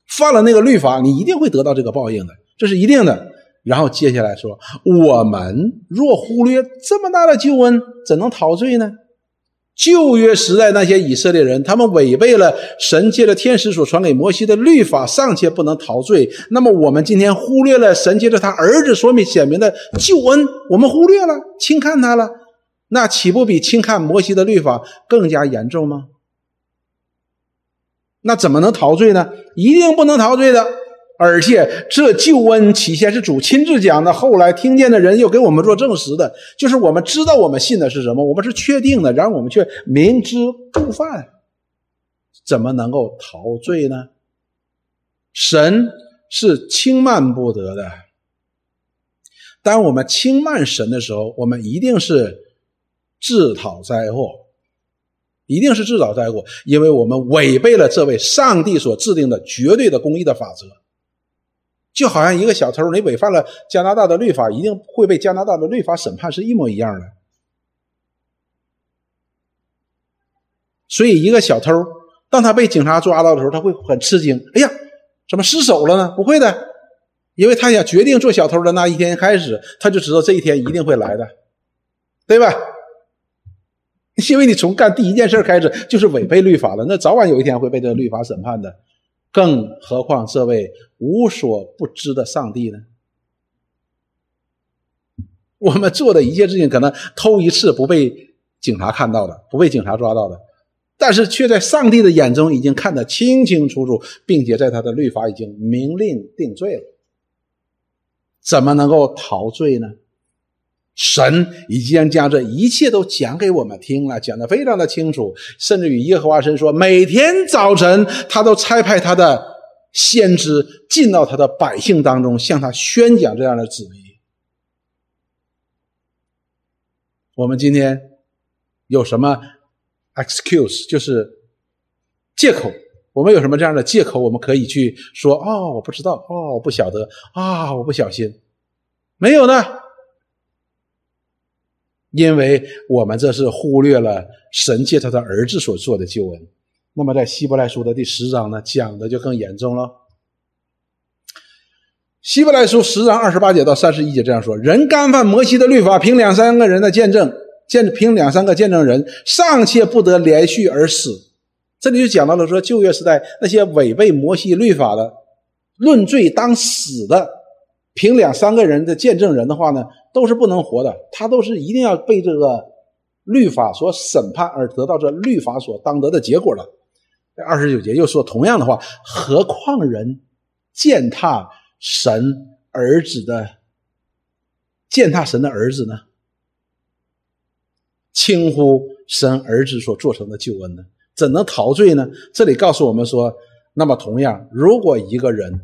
犯了那个律法，你一定会得到这个报应的，这是一定的。然后接下来说，我们若忽略这么大的救恩，怎能陶醉呢？旧约时代那些以色列人，他们违背了神借着天使所传给摩西的律法，尚且不能逃罪。那么我们今天忽略了神借着他儿子所明显明的救恩，我们忽略了，轻看他了，那岂不比轻看摩西的律法更加严重吗？那怎么能逃罪呢？一定不能逃罪的。而且这救恩起先是主亲自讲的，后来听见的人又给我们做证实的，就是我们知道我们信的是什么，我们是确定的，然而我们却明知故犯，怎么能够逃罪呢？神是轻慢不得的。当我们轻慢神的时候，我们一定是自讨灾祸，一定是自讨灾祸，因为我们违背了这位上帝所制定的绝对的公义的法则。就好像一个小偷，你违反了加拿大的律法，一定会被加拿大的律法审判，是一模一样的。所以，一个小偷，当他被警察抓到的时候，他会很吃惊：“哎呀，怎么失手了呢？”不会的，因为他想决定做小偷的那一天开始，他就知道这一天一定会来的，对吧？因为你从干第一件事开始就是违背律法了，那早晚有一天会被这个律法审判的。更何况这位无所不知的上帝呢？我们做的一切事情，可能偷一次不被警察看到的，不被警察抓到的，但是却在上帝的眼中已经看得清清楚楚，并且在他的律法已经明令定罪了，怎么能够逃罪呢？神已经将这一切都讲给我们听了，讲得非常的清楚。甚至于耶和华神说，每天早晨他都差派他的先知进到他的百姓当中，向他宣讲这样的旨意。我们今天有什么 excuse，就是借口？我们有什么这样的借口？我们可以去说：哦，我不知道，哦，我不晓得，啊，我不小心，没有呢。因为我们这是忽略了神借他的儿子所做的救恩，那么在希伯来书的第十章呢，讲的就更严重了。希伯来书十章二十八节到三十一节这样说：人干犯摩西的律法，凭两三个人的见证，见凭两三个见证人，尚且不得连续而死。这里就讲到了说，旧约时代那些违背摩西律法的，论罪当死的，凭两三个人的见证人的话呢？都是不能活的，他都是一定要被这个律法所审判而得到这律法所当得的结果的。二十九节又说同样的话，何况人践踏神儿子的践踏神的儿子呢？轻忽神儿子所做成的救恩呢？怎能陶醉呢？这里告诉我们说，那么同样，如果一个人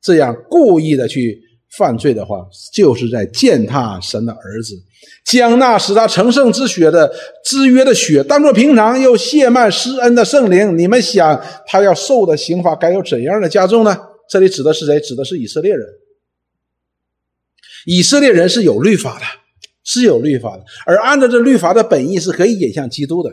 这样故意的去。犯罪的话，就是在践踏神的儿子，将那使他成圣之血的之约的血当作平常，又亵慢施恩的圣灵。你们想，他要受的刑罚该有怎样的加重呢？这里指的是谁？指的是以色列人。以色列人是有律法的，是有律法的，而按照这律法的本意是可以引向基督的。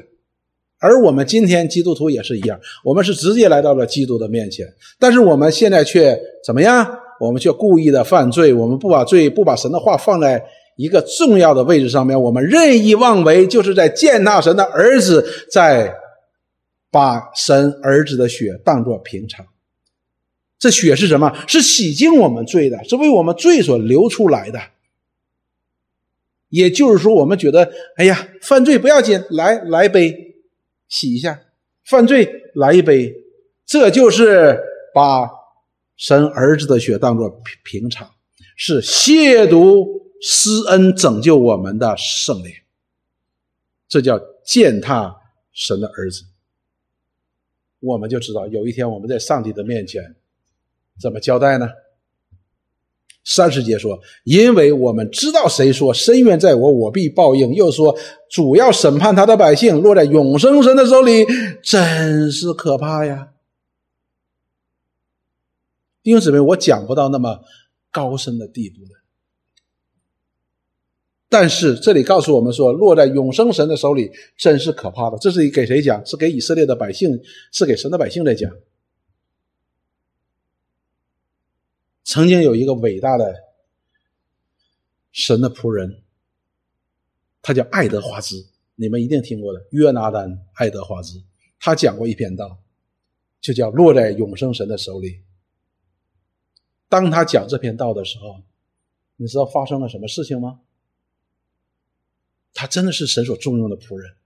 而我们今天基督徒也是一样，我们是直接来到了基督的面前，但是我们现在却怎么样？我们却故意的犯罪，我们不把罪不把神的话放在一个重要的位置上面，我们任意妄为，就是在践踏神的儿子，在把神儿子的血当作平常。这血是什么？是洗净我们罪的，是为我们罪所流出来的。也就是说，我们觉得，哎呀，犯罪不要紧，来来杯，洗一下；犯罪来一杯，这就是把。神儿子的血当作平常，是亵渎施恩拯救我们的圣灵，这叫践踏神的儿子。我们就知道有一天我们在上帝的面前怎么交代呢？三十节说：“因为我们知道谁说深渊在我，我必报应。”又说：“主要审判他的百姓，落在永生神的手里，真是可怕呀。”弟兄姊妹，我讲不到那么高深的地步的，但是这里告诉我们说，落在永生神的手里，真是可怕的。这是给谁讲？是给以色列的百姓，是给神的百姓在讲。曾经有一个伟大的神的仆人，他叫爱德华兹，你们一定听过的约拿丹·爱德华兹，他讲过一篇道，就叫《落在永生神的手里》。当他讲这篇道的时候，你知道发生了什么事情吗？他真的是神所重用的仆人，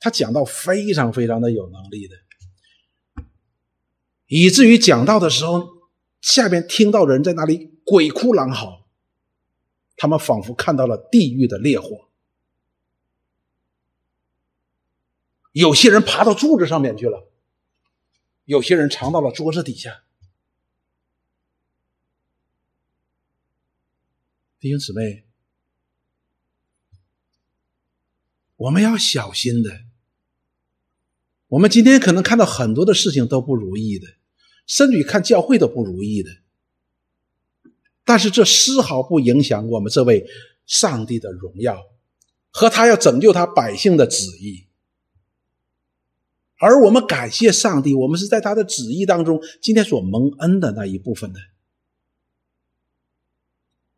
他讲到非常非常的有能力的，以至于讲到的时候，下边听到的人在那里鬼哭狼嚎，他们仿佛看到了地狱的烈火，有些人爬到柱子上面去了，有些人藏到了桌子底下。弟兄姊妹，我们要小心的。我们今天可能看到很多的事情都不如意的，甚至于看教会都不如意的，但是这丝毫不影响我们这位上帝的荣耀和他要拯救他百姓的旨意。而我们感谢上帝，我们是在他的旨意当中今天所蒙恩的那一部分的。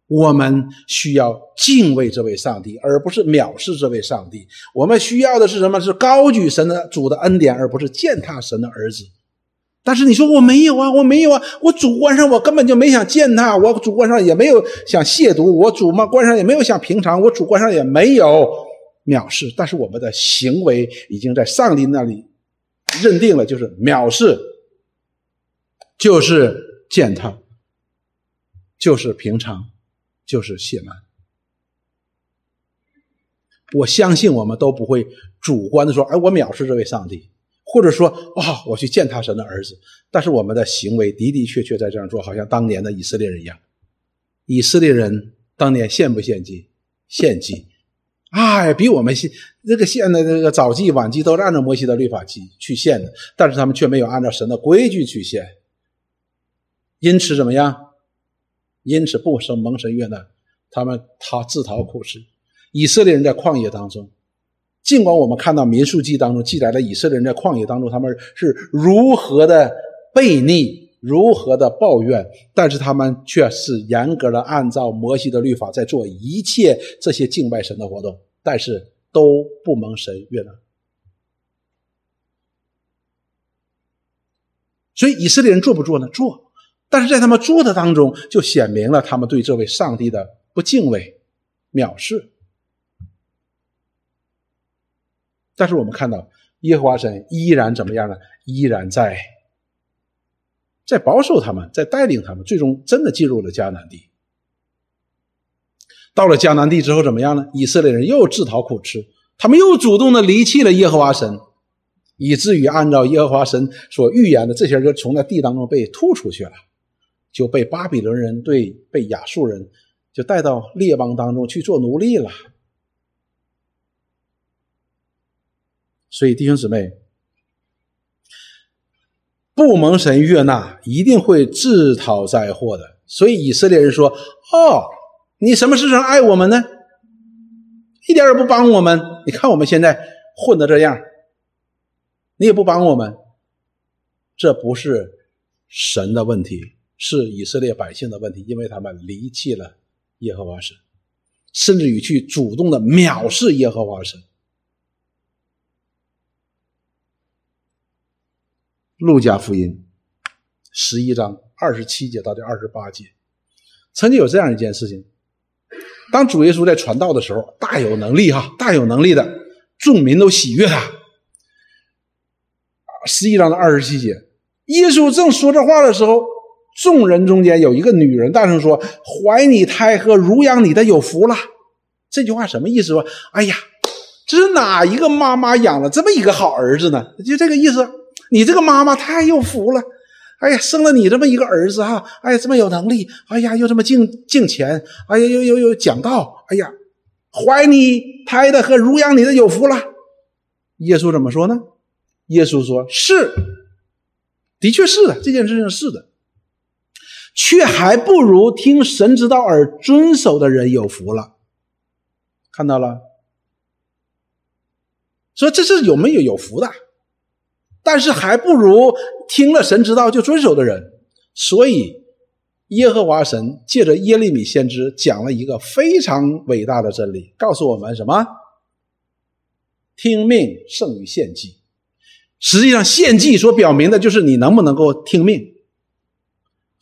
我们需要敬畏这位上帝，而不是藐视这位上帝。我们需要的是什么？是高举神的主的恩典，而不是践踏神的儿子。但是你说我没有啊，我没有啊，我主观上我根本就没想践踏，我主观上也没有想亵渎，我主观上也没有想平常，我主观上也没有藐视。但是我们的行为已经在上帝那里认定了，就是藐视，就是践踏，就是平常。就是谢曼。我相信我们都不会主观的说，哎，我藐视这位上帝，或者说，啊，我去践踏神的儿子。但是我们的行为的的确确在这样做，好像当年的以色列人一样。以色列人当年献不献祭？献祭，哎，比我们献这个献的这个早祭晚祭都是按照摩西的律法去去献的，但是他们却没有按照神的规矩去献。因此怎么样？因此不生蒙神悦纳，他们他自讨苦吃。以色列人在旷野当中，尽管我们看到民数记当中记载了以色列人在旷野当中他们是如何的悖逆，如何的抱怨，但是他们却是严格的按照摩西的律法在做一切这些敬拜神的活动，但是都不蒙神悦纳。所以以色列人做不做呢？做。但是在他们做的当中，就显明了他们对这位上帝的不敬畏、藐视。但是我们看到耶和华神依然怎么样呢？依然在在保守他们，在带领他们，最终真的进入了迦南地。到了迦南地之后，怎么样呢？以色列人又自讨苦吃，他们又主动的离弃了耶和华神，以至于按照耶和华神所预言的，这些人就从那地当中被吐出去了。就被巴比伦人对被亚述人就带到列邦当中去做奴隶了。所以弟兄姊妹，不蒙神悦纳，一定会自讨灾祸的。所以以色列人说：“哦，你什么事上爱我们呢？一点也不帮我们。你看我们现在混的这样，你也不帮我们。这不是神的问题。”是以色列百姓的问题，因为他们离弃了耶和华神，甚至于去主动的藐视耶和华神。路加福音十一章二十七节到第二十八节，曾经有这样一件事情：当主耶稣在传道的时候，大有能力哈，大有能力的，众民都喜悦他。十一章的二十七节，耶稣正说这话的时候。众人中间有一个女人大声说：“怀你胎和乳养你的有福了。”这句话什么意思？说：“哎呀，这是哪一个妈妈养了这么一个好儿子呢？”就这个意思。你这个妈妈太有福了。哎呀，生了你这么一个儿子哈！哎呀，这么有能力。哎呀，又这么敬敬钱。哎呀，又又又讲道。哎呀，怀你胎的和乳养你的有福了。耶稣怎么说呢？耶稣说：“是，的确是的，这件事情是的。”却还不如听神之道而遵守的人有福了。看到了，说这是有没有有福的？但是还不如听了神之道就遵守的人。所以，耶和华神借着耶利米先知讲了一个非常伟大的真理，告诉我们什么？听命胜于献祭。实际上，献祭所表明的就是你能不能够听命。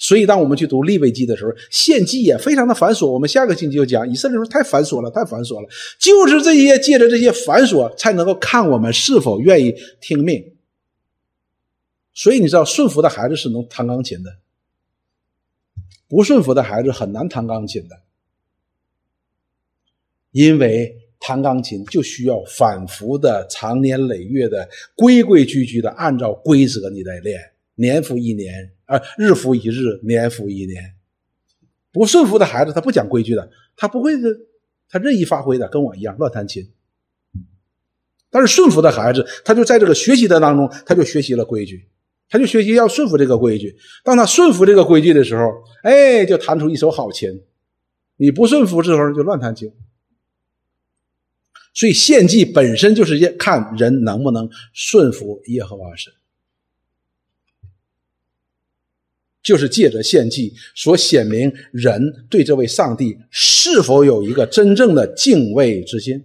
所以，当我们去读立位记的时候，献祭也非常的繁琐。我们下个星期就讲以色列说太繁琐了，太繁琐了。就是这些借着这些繁琐，才能够看我们是否愿意听命。所以，你知道顺服的孩子是能弹钢琴的，不顺服的孩子很难弹钢琴的，因为。弹钢琴就需要反复的、长年累月的、规规矩矩的按照规则你在练，年复一年，啊，日复一日，年复一年。不顺服的孩子，他不讲规矩的，他不会的，他任意发挥的，跟我一样乱弹琴。但是顺服的孩子，他就在这个学习的当中，他就学习了规矩，他就学习要顺服这个规矩。当他顺服这个规矩的时候，哎，就弹出一手好琴。你不顺服的时候，就乱弹琴。所以献祭本身就是看人能不能顺服耶和华神，就是借着献祭所显明人对这位上帝是否有一个真正的敬畏之心，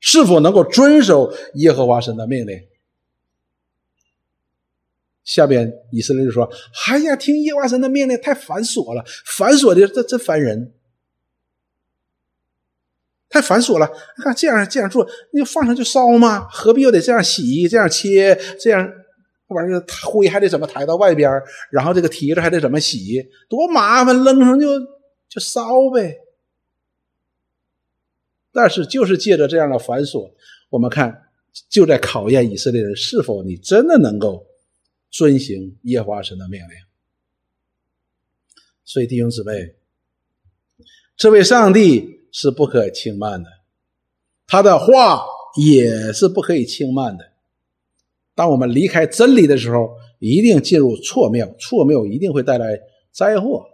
是否能够遵守耶和华神的命令。下边以色列就说：“哎呀，听耶和华神的命令太繁琐了，繁琐的这这烦人。”太繁琐了，你看这样这样做，你就放上就烧吗？何必又得这样洗、这样切、这样玩意儿？灰还得怎么抬到外边然后这个提子还得怎么洗？多麻烦，扔上就就烧呗。但是就是借着这样的繁琐，我们看就在考验以色列人是否你真的能够遵行耶和华神的命令。所以弟兄姊妹，这位上帝。是不可轻慢的，他的话也是不可以轻慢的。当我们离开真理的时候，一定进入错谬，错谬一定会带来灾祸。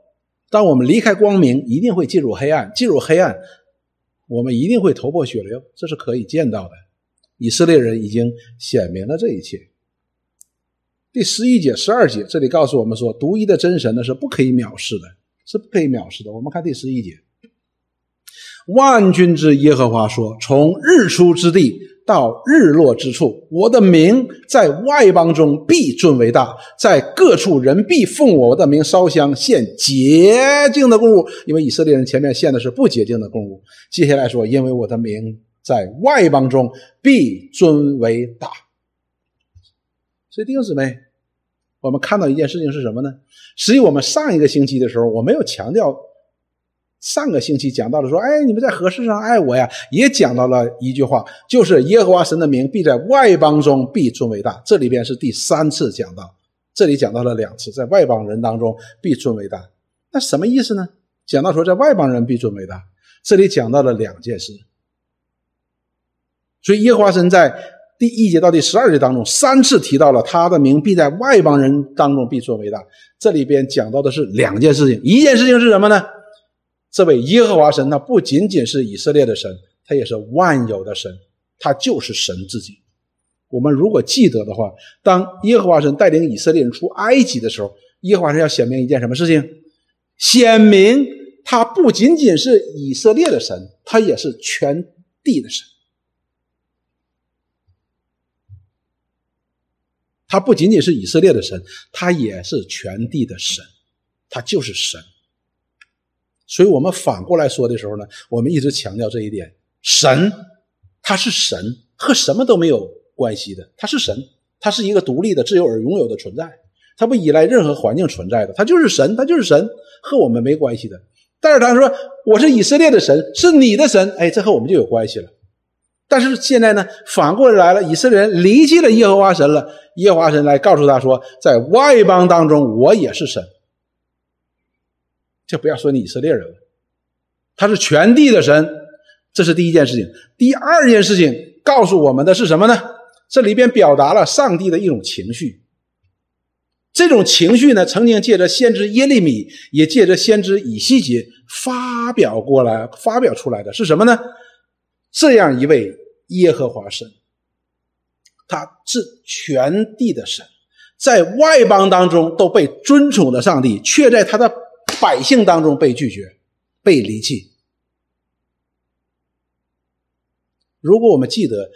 当我们离开光明，一定会进入黑暗，进入黑暗，我们一定会头破血流，这是可以见到的。以色列人已经显明了这一切。第十一节、十二节，这里告诉我们说，独一的真神呢是不可以藐视的，是不可以藐视的。我们看第十一节。万军之耶和华说：“从日出之地到日落之处，我的名在外邦中必尊为大，在各处人必奉我的名烧香献洁净的供物。因为以色列人前面献的是不洁净的供物，接下来说，因为我的名在外邦中必尊为大。所以弟兄姊妹，我们看到一件事情是什么呢？实际我们上一个星期的时候，我没有强调。”上个星期讲到了说，哎，你们在何事上爱我呀？也讲到了一句话，就是耶和华神的名必在外邦中必尊为大。这里边是第三次讲到，这里讲到了两次，在外邦人当中必尊为大。那什么意思呢？讲到说在外邦人必尊为大，这里讲到了两件事。所以耶和华神在第一节到第十二节当中三次提到了他的名必在外邦人当中必尊为大。这里边讲到的是两件事情，一件事情是什么呢？这位耶和华神，他不仅仅是以色列的神，他也是万有的神，他就是神自己。我们如果记得的话，当耶和华神带领以色列人出埃及的时候，耶和华神要显明一件什么事情？显明他不仅仅是以色列的神，他也是全地的神。他不仅仅是以色列的神，他也是全地的神，他就是神。所以我们反过来说的时候呢，我们一直强调这一点：神，他是神，和什么都没有关系的。他是神，他是一个独立的、自由而拥有的存在，他不依赖任何环境存在的，他就是神，他就是神，和我们没关系的。但是他说我是以色列的神，是你的神，哎，这和我们就有关系了。但是现在呢，反过来了，以色列人离弃了耶和华神了，耶和华神来告诉他说，在外邦当中，我也是神。就不要说你以色列人了，他是全地的神，这是第一件事情。第二件事情告诉我们的是什么呢？这里边表达了上帝的一种情绪。这种情绪呢，曾经借着先知耶利米，也借着先知以西结发表过来、发表出来的是什么呢？这样一位耶和华神，他是全地的神，在外邦当中都被尊崇的上帝，却在他的。百姓当中被拒绝、被离弃，如果我们记得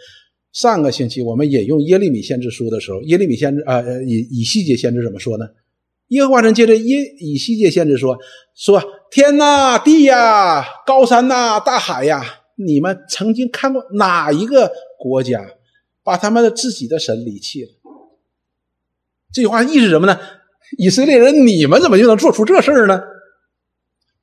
上个星期我们引用耶利米先知书的时候，耶利米先知啊呃以以西结先知怎么说呢？耶和华神接着耶以西结先知说说天呐地呀高山呐大海呀，你们曾经看过哪一个国家把他们的自己的神离弃了？这句话意思什么呢？以色列人，你们怎么就能做出这事儿呢？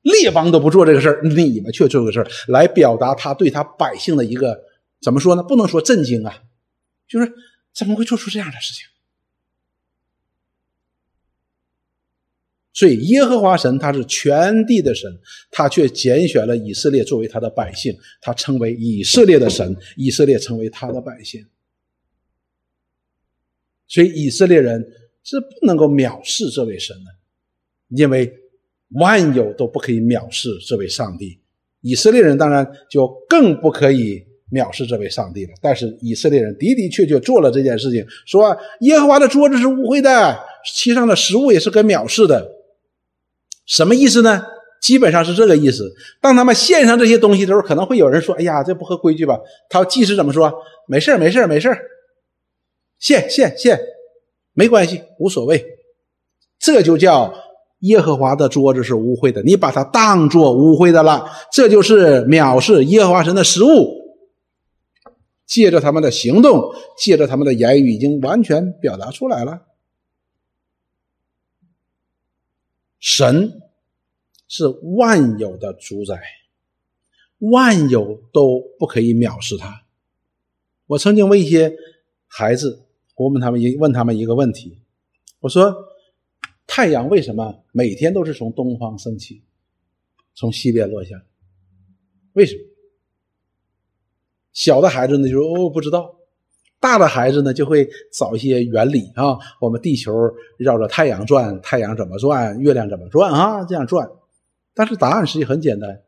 列邦都不做这个事儿，你们却做这个事儿，来表达他对他百姓的一个怎么说呢？不能说震惊啊，就是怎么会做出这样的事情？所以耶和华神他是全地的神，他却拣选了以色列作为他的百姓，他称为以色列的神，以色列成为他的百姓。所以以色列人是不能够藐视这位神的，因为万有都不可以藐视这位上帝。以色列人当然就更不可以藐视这位上帝了。但是以色列人的的确确做了这件事情，说耶和华的桌子是污秽的，其上的食物也是可藐视的。什么意思呢？基本上是这个意思。当他们献上这些东西的时候，可能会有人说：“哎呀，这不合规矩吧？”他祭司怎么说？没事没事没事献献献，没关系，无所谓。这就叫耶和华的桌子是污秽的，你把它当作污秽的了，这就是藐视耶和华神的食物。借着他们的行动，借着他们的言语，已经完全表达出来了。神是万有的主宰，万有都不可以藐视他。我曾经问一些孩子。我问他们一问他们一个问题，我说：“太阳为什么每天都是从东方升起，从西边落下？为什么？”小的孩子呢就说：“哦，不知道。”大的孩子呢就会找一些原理啊，我们地球绕着太阳转，太阳怎么转，月亮怎么转啊？这样转。但是答案实际很简单，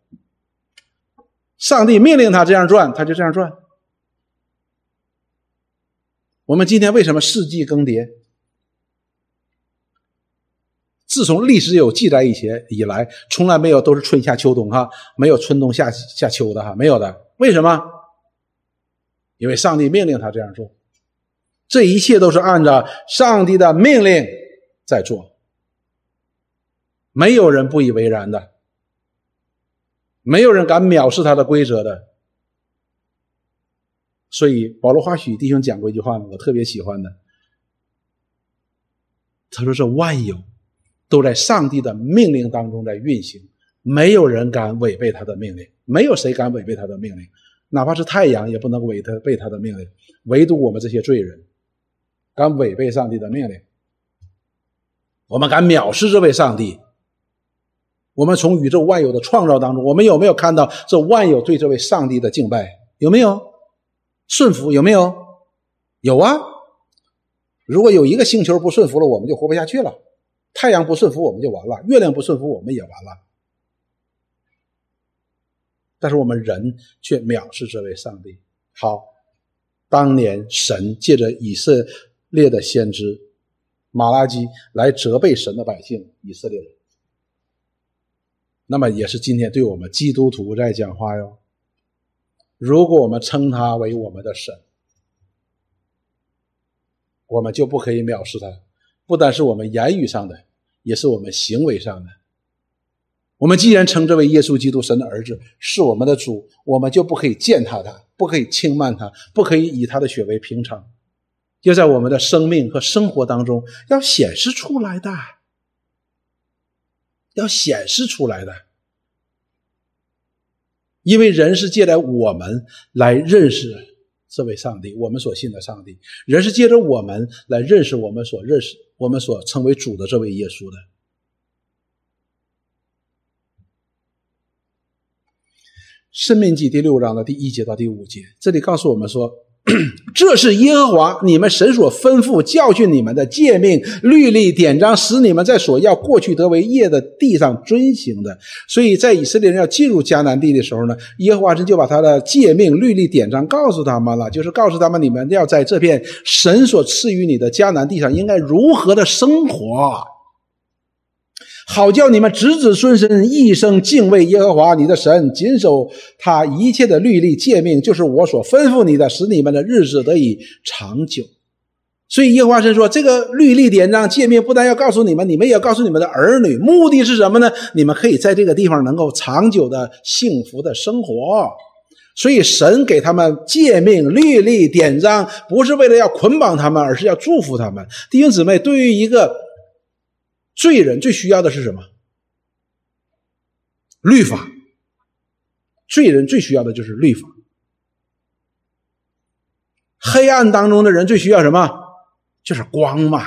上帝命令他这样转，他就这样转。我们今天为什么四季更迭？自从历史有记载以前以来，从来没有都是春夏秋冬哈，没有春冬夏夏秋的哈，没有的。为什么？因为上帝命令他这样做，这一切都是按照上帝的命令在做，没有人不以为然的，没有人敢藐视他的规则的。所以，保罗华许弟兄讲过一句话，我特别喜欢的。他说：“这万有都在上帝的命令当中在运行，没有人敢违背他的命令，没有谁敢违背他的命令，哪怕是太阳也不能违他背他的命令，唯独我们这些罪人敢违背上帝的命令。我们敢藐视这位上帝。我们从宇宙万有的创造当中，我们有没有看到这万有对这位上帝的敬拜？有没有？”顺服有没有？有啊！如果有一个星球不顺服了，我们就活不下去了。太阳不顺服，我们就完了；月亮不顺服，我们也完了。但是我们人却藐视这位上帝。好，当年神借着以色列的先知马拉基来责备神的百姓以色列人，那么也是今天对我们基督徒在讲话哟。如果我们称他为我们的神，我们就不可以藐视他。不单是我们言语上的，也是我们行为上的。我们既然称这位耶稣基督神的儿子是我们的主，我们就不可以践踏他，不可以轻慢他，不可以以他的血为平常。要在我们的生命和生活当中要显示出来的，要显示出来的。因为人是借着我们来认识这位上帝，我们所信的上帝；人是借着我们来认识我们所认识、我们所称为主的这位耶稣的。生命记第六章的第一节到第五节，这里告诉我们说。这是耶和华你们神所吩咐教训你们的诫命、律例、典章，使你们在所要过去得为业的地上遵行的。所以在以色列人要进入迦南地的时候呢，耶和华神就把他的诫命、律例、典章告诉他们了，就是告诉他们你们要在这片神所赐予你的迦南地上应该如何的生活。好叫你们子子孙孙一生敬畏耶和华你的神，谨守他一切的律例诫命，就是我所吩咐你的，使你们的日子得以长久。所以耶和华神说：“这个律例典章诫命，不但要告诉你们，你们也要告诉你们的儿女。目的是什么呢？你们可以在这个地方能够长久的幸福的生活。所以神给他们诫命、律例、典章，不是为了要捆绑他们，而是要祝福他们。弟兄姊妹，对于一个罪人，最需要的是什么？律法。罪人最需要的就是律法。黑暗当中的人最需要什么？”就是光嘛，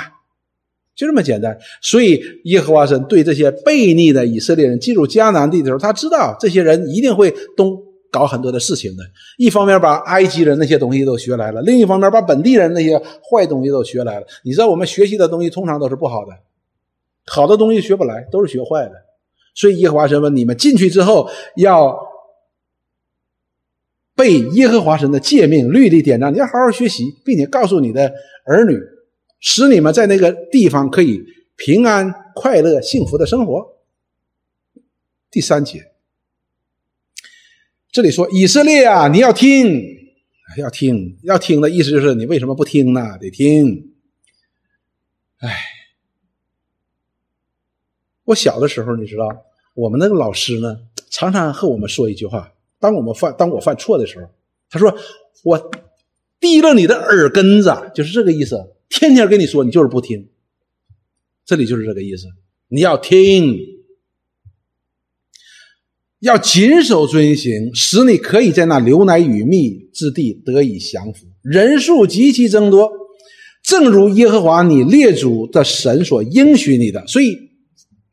就这么简单。所以耶和华神对这些悖逆的以色列人进入迦南地的时候，他知道这些人一定会东搞很多的事情的。一方面把埃及人那些东西都学来了，另一方面把本地人那些坏东西都学来了。你知道我们学习的东西通常都是不好的，好的东西学不来，都是学坏的。所以耶和华神问你们进去之后要背耶和华神的诫命、律例、典章，你要好好学习，并且告诉你的儿女。使你们在那个地方可以平安、快乐、幸福的生活。第三节，这里说以色列啊，你要听，要听，要听的意思就是你为什么不听呢？得听。哎，我小的时候，你知道，我们那个老师呢，常常和我们说一句话：当我们犯，当我犯错的时候，他说我滴了你的耳根子，就是这个意思。天天跟你说，你就是不听。这里就是这个意思，你要听，要谨守遵行，使你可以在那流奶与蜜之地得以降服，人数极其增多，正如耶和华你列祖的神所应许你的。所以，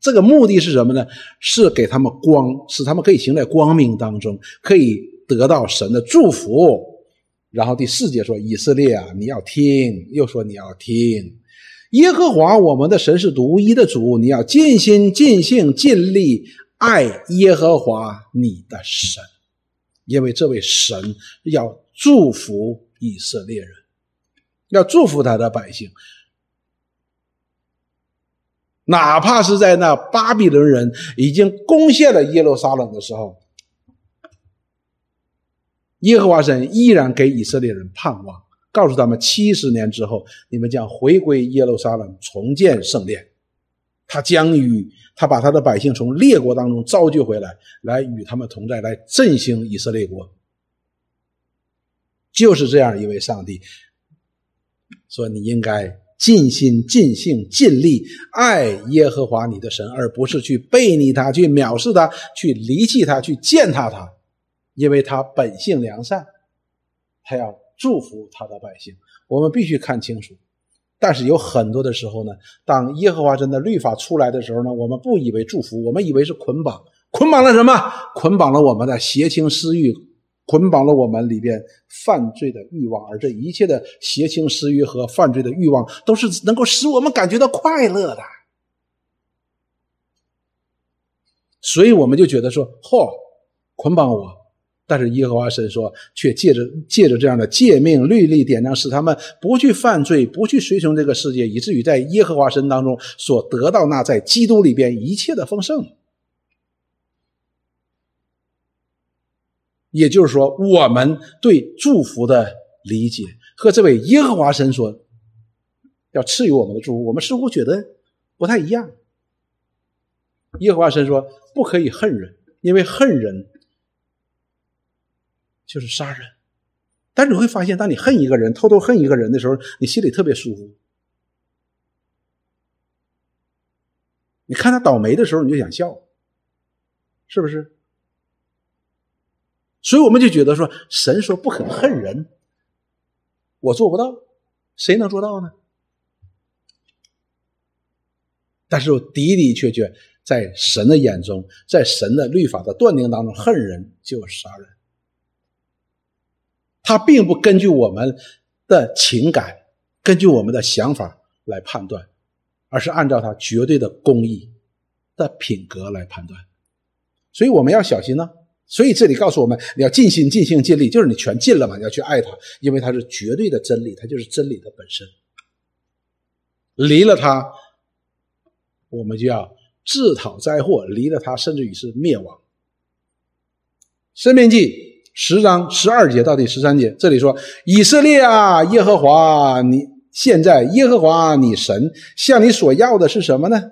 这个目的是什么呢？是给他们光，使他们可以行在光明当中，可以得到神的祝福。然后第四节说：“以色列啊，你要听。”又说：“你要听，耶和华我们的神是独一的主，你要尽心、尽性、尽力爱耶和华你的神，因为这位神要祝福以色列人，要祝福他的百姓，哪怕是在那巴比伦人已经攻陷了耶路撒冷的时候。”耶和华神依然给以色列人盼望，告诉他们七十年之后，你们将回归耶路撒冷，重建圣殿。他将与他把他的百姓从列国当中召集回来，来与他们同在，来振兴以色列国。就是这样一位上帝说：“你应该尽心、尽性、尽力爱耶和华你的神，而不是去背逆他、去藐视他、去离弃他、去践踏他。”因为他本性良善，他要祝福他的百姓。我们必须看清楚。但是有很多的时候呢，当耶和华神的律法出来的时候呢，我们不以为祝福，我们以为是捆绑。捆绑了什么？捆绑了我们的邪情私欲，捆绑了我们里边犯罪的欲望。而这一切的邪情私欲和犯罪的欲望，都是能够使我们感觉到快乐的。所以我们就觉得说：嚯，捆绑我。但是耶和华神说，却借着借着这样的诫命、律例、典章，使他们不去犯罪，不去随从这个世界，以至于在耶和华神当中所得到那在基督里边一切的丰盛。也就是说，我们对祝福的理解和这位耶和华神说要赐予我们的祝福，我们似乎觉得不太一样。耶和华神说，不可以恨人，因为恨人。就是杀人，但是你会发现，当你恨一个人、偷偷恨一个人的时候，你心里特别舒服。你看他倒霉的时候，你就想笑，是不是？所以我们就觉得说，神说不可恨人，我做不到，谁能做到呢？但是的的确确，在神的眼中，在神的律法的断定当中，恨人就是杀人。他并不根据我们的情感、根据我们的想法来判断，而是按照他绝对的公义的品格来判断。所以我们要小心呢。所以这里告诉我们，你要尽心、尽性、尽力，就是你全尽了嘛，你要去爱他，因为他是绝对的真理，他就是真理的本身。离了他，我们就要自讨灾祸，离了他，甚至于是灭亡。申命记十章十二节到第十三节，这里说：“以色列啊，耶和华你现在耶和华你神向你所要的是什么呢？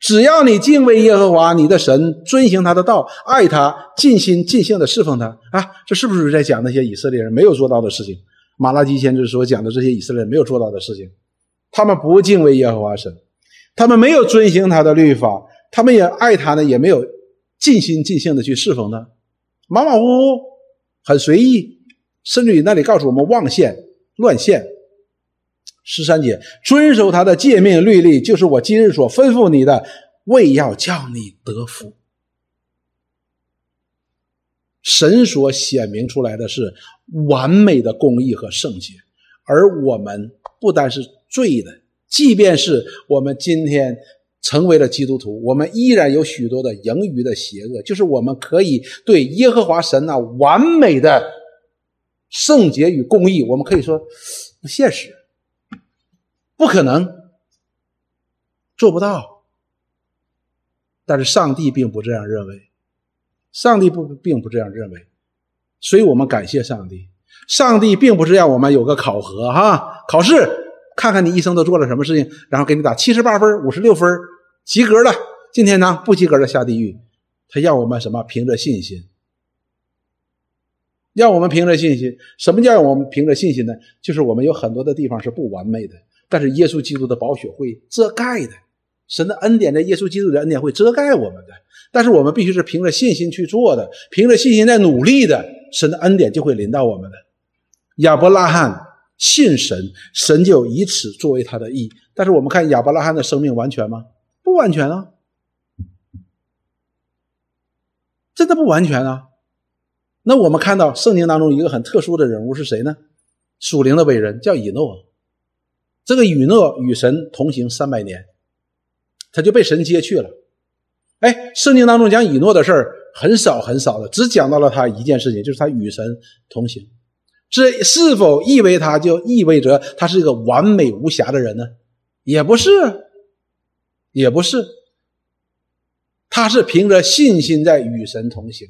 只要你敬畏耶和华你的神，遵行他的道，爱他，尽心尽性的侍奉他啊！这是不是在讲那些以色列人没有做到的事情？马拉基先知所讲的这些以色列人没有做到的事情，他们不敬畏耶和华神。”他们没有遵行他的律法，他们也爱他呢，也没有尽心尽性的去侍奉他，马马虎虎，很随意，甚至于那里告诉我们妄献乱献。十三节，遵守他的诫命律例，就是我今日所吩咐你的，为要叫你得福。神所显明出来的是完美的公义和圣洁，而我们不单是罪的。即便是我们今天成为了基督徒，我们依然有许多的盈余的邪恶，就是我们可以对耶和华神那完美的圣洁与公义，我们可以说不现实，不可能，做不到。但是上帝并不这样认为，上帝不并不这样认为，所以我们感谢上帝。上帝并不是让我们有个考核哈，考试。看看你一生都做了什么事情，然后给你打七十八分、五十六分，及格了。今天呢，不及格的下地狱。他要我们什么？凭着信心。要我们凭着信心。什么叫我们凭着信心呢？就是我们有很多的地方是不完美的，但是耶稣基督的宝血会遮盖的。神的恩典在耶稣基督的恩典会遮盖我们的。但是我们必须是凭着信心去做的，凭着信心在努力的，神的恩典就会临到我们的。亚伯拉罕。信神，神就以此作为他的义。但是我们看亚伯拉罕的生命完全吗？不完全啊，真的不完全啊。那我们看到圣经当中一个很特殊的人物是谁呢？属灵的伟人叫以诺。这个以诺与神同行三百年，他就被神接去了。哎，圣经当中讲以诺的事很少很少的，只讲到了他一件事情，就是他与神同行。这是否意味他就意味着他是一个完美无瑕的人呢？也不是，也不是。他是凭着信心在与神同行，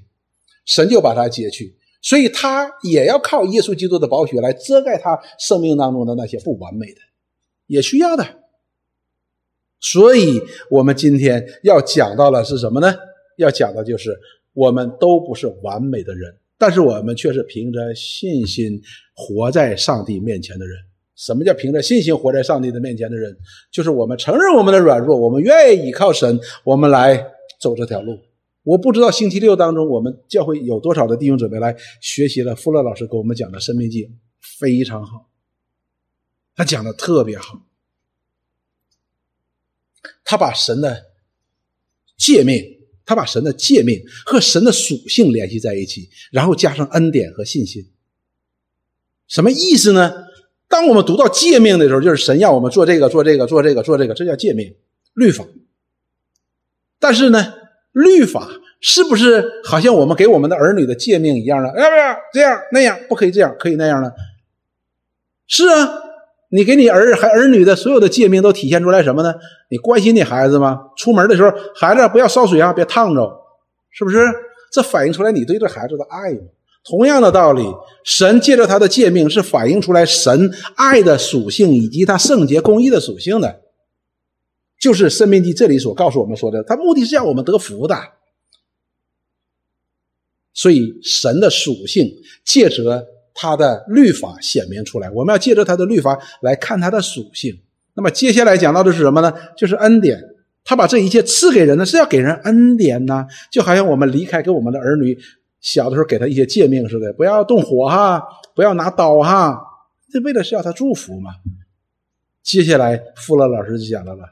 神就把他接去，所以他也要靠耶稣基督的宝血来遮盖他生命当中的那些不完美的，也需要的。所以，我们今天要讲到的是什么呢？要讲的就是我们都不是完美的人。但是我们却是凭着信心活在上帝面前的人。什么叫凭着信心活在上帝的面前的人？就是我们承认我们的软弱，我们愿意依靠神，我们来走这条路。我不知道星期六当中我们教会有多少的弟兄姊妹来学习了富勒老师给我们讲的《生命记》，非常好，他讲的特别好，他把神的诫命。他把神的诫命和神的属性联系在一起，然后加上恩典和信心。什么意思呢？当我们读到诫命的时候，就是神要我们做这个、做这个、做这个、做这个，这叫诫命、律法。但是呢，律法是不是好像我们给我们的儿女的诫命一样呢？要不要这样那样？不可以这样，可以那样呢？是啊。你给你儿还儿女的所有的诫命都体现出来什么呢？你关心你孩子吗？出门的时候，孩子不要烧水啊，别烫着，是不是？这反映出来你对这孩子的爱吗同样的道理，神借着他的诫命是反映出来神爱的属性以及他圣洁公义的属性的，就是《生命记》这里所告诉我们说的，他目的是让我们得福的。所以神的属性借着。他的律法显明出来，我们要借着他的律法来看他的属性。那么接下来讲到的是什么呢？就是恩典。他把这一切赐给人呢，是要给人恩典呢，就好像我们离开给我们的儿女小的时候给他一些诫命似的，不要动火哈，不要拿刀哈，这为的是要他祝福嘛。接下来富勒老师就讲到了，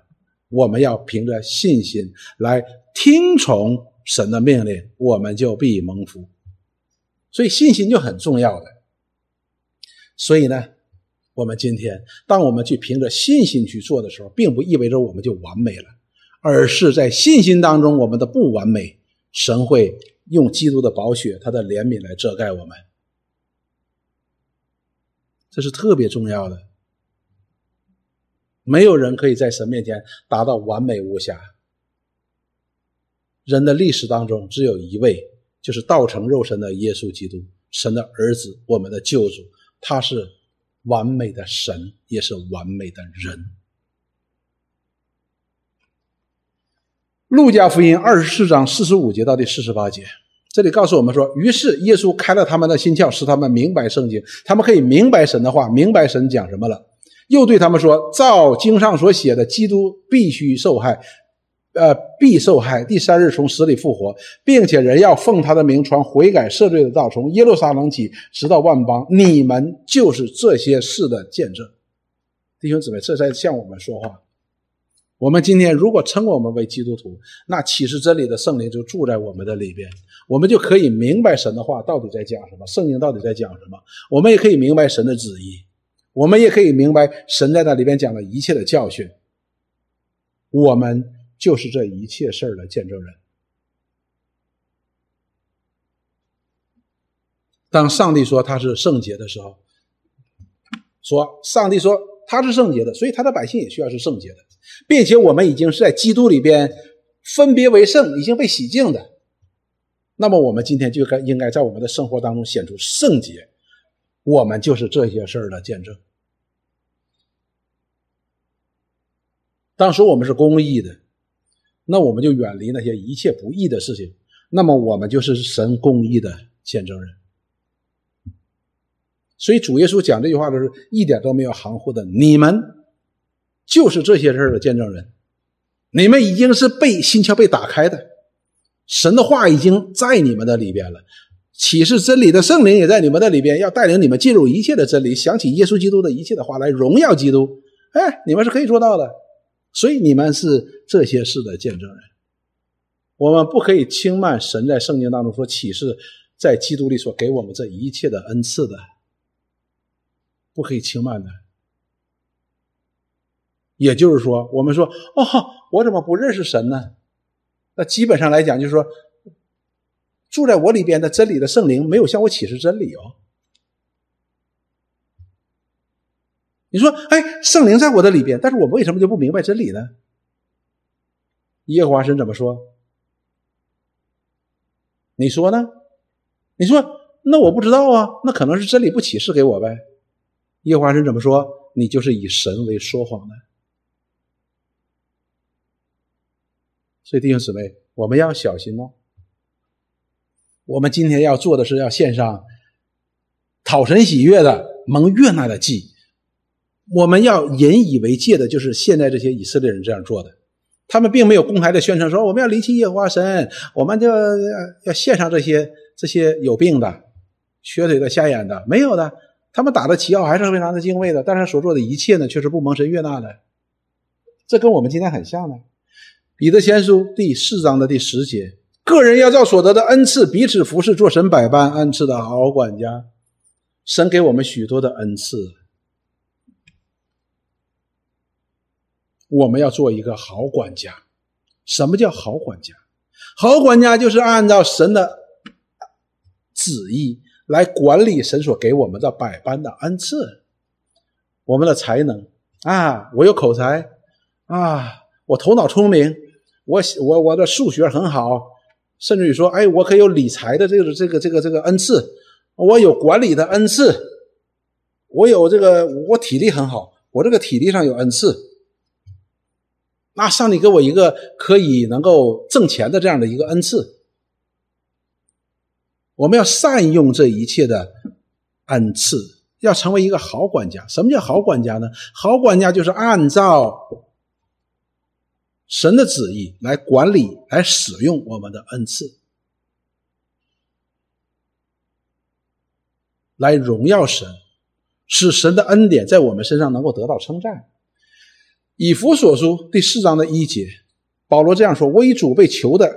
我们要凭着信心来听从神的命令，我们就必蒙福。所以信心就很重要的。所以呢，我们今天当我们去凭着信心去做的时候，并不意味着我们就完美了，而是在信心当中，我们的不完美，神会用基督的宝血、他的怜悯来遮盖我们。这是特别重要的。没有人可以在神面前达到完美无瑕，人的历史当中只有一位，就是道成肉身的耶稣基督，神的儿子，我们的救主。他是完美的神，也是完美的人。路加福音二十四章四十五节到第四十八节，这里告诉我们说：于是耶稣开了他们的心窍，使他们明白圣经，他们可以明白神的话，明白神讲什么了。又对他们说：照经上所写的，基督必须受害。呃，必受害，第三日从死里复活，并且人要奉他的名传悔改赦罪的道，从耶路撒冷起，直到万邦。你们就是这些事的见证，弟兄姊妹，这在向我们说话。我们今天如果称我们为基督徒，那启示真理的圣灵就住在我们的里边，我们就可以明白神的话到底在讲什么，圣经到底在讲什么。我们也可以明白神的旨意，我们也可以明白神在那里边讲的一切的教训。我们。就是这一切事儿的见证人。当上帝说他是圣洁的时候，说上帝说他是圣洁的，所以他的百姓也需要是圣洁的，并且我们已经是在基督里边分别为圣，已经被洗净的。那么我们今天就该应该在我们的生活当中显出圣洁，我们就是这些事儿的见证。当时我们是公义的。那我们就远离那些一切不义的事情，那么我们就是神公义的见证人。所以主耶稣讲这句话的时候，一点都没有含糊的。你们就是这些事的见证人，你们已经是被心窍被打开的，神的话已经在你们的里边了，启示真理的圣灵也在你们的里边，要带领你们进入一切的真理，想起耶稣基督的一切的话来荣耀基督。哎，你们是可以做到的。所以你们是这些事的见证人，我们不可以轻慢神在圣经当中所启示，在基督里所给我们这一切的恩赐的，不可以轻慢的。也就是说，我们说哦，我怎么不认识神呢？那基本上来讲，就是说，住在我里边的真理的圣灵没有向我启示真理哦。你说，哎，圣灵在我的里边，但是我为什么就不明白真理呢？耶和华神怎么说？你说呢？你说，那我不知道啊，那可能是真理不启示给我呗。耶和华神怎么说？你就是以神为说谎的。所以弟兄姊妹，我们要小心哦。我们今天要做的是要献上讨神喜悦的蒙悦纳的祭。我们要引以为戒的，就是现在这些以色列人这样做的。他们并没有公开的宣称说我们要离弃耶和华神，我们就要要献上这些这些有病的、瘸腿的、瞎眼的，没有的。他们打的旗号还是非常的敬畏的，但是所做的一切呢，却是不蒙神悦纳的。这跟我们今天很像呢。彼得前书第四章的第十节：个人要照所得的恩赐彼此服侍，做神百般恩赐的好管家。神给我们许多的恩赐。我们要做一个好管家。什么叫好管家？好管家就是按照神的旨意来管理神所给我们的百般的恩赐。我们的才能啊，我有口才啊，我头脑聪明，我我我的数学很好，甚至于说，哎，我可有理财的这个这个这个这个恩赐，我有管理的恩赐，我有这个我体力很好，我这个体力上有恩赐。那上帝给我一个可以能够挣钱的这样的一个恩赐，我们要善用这一切的恩赐，要成为一个好管家。什么叫好管家呢？好管家就是按照神的旨意来管理、来使用我们的恩赐，来荣耀神，使神的恩典在我们身上能够得到称赞。以弗所书第四章的一节，保罗这样说：“为主被求的，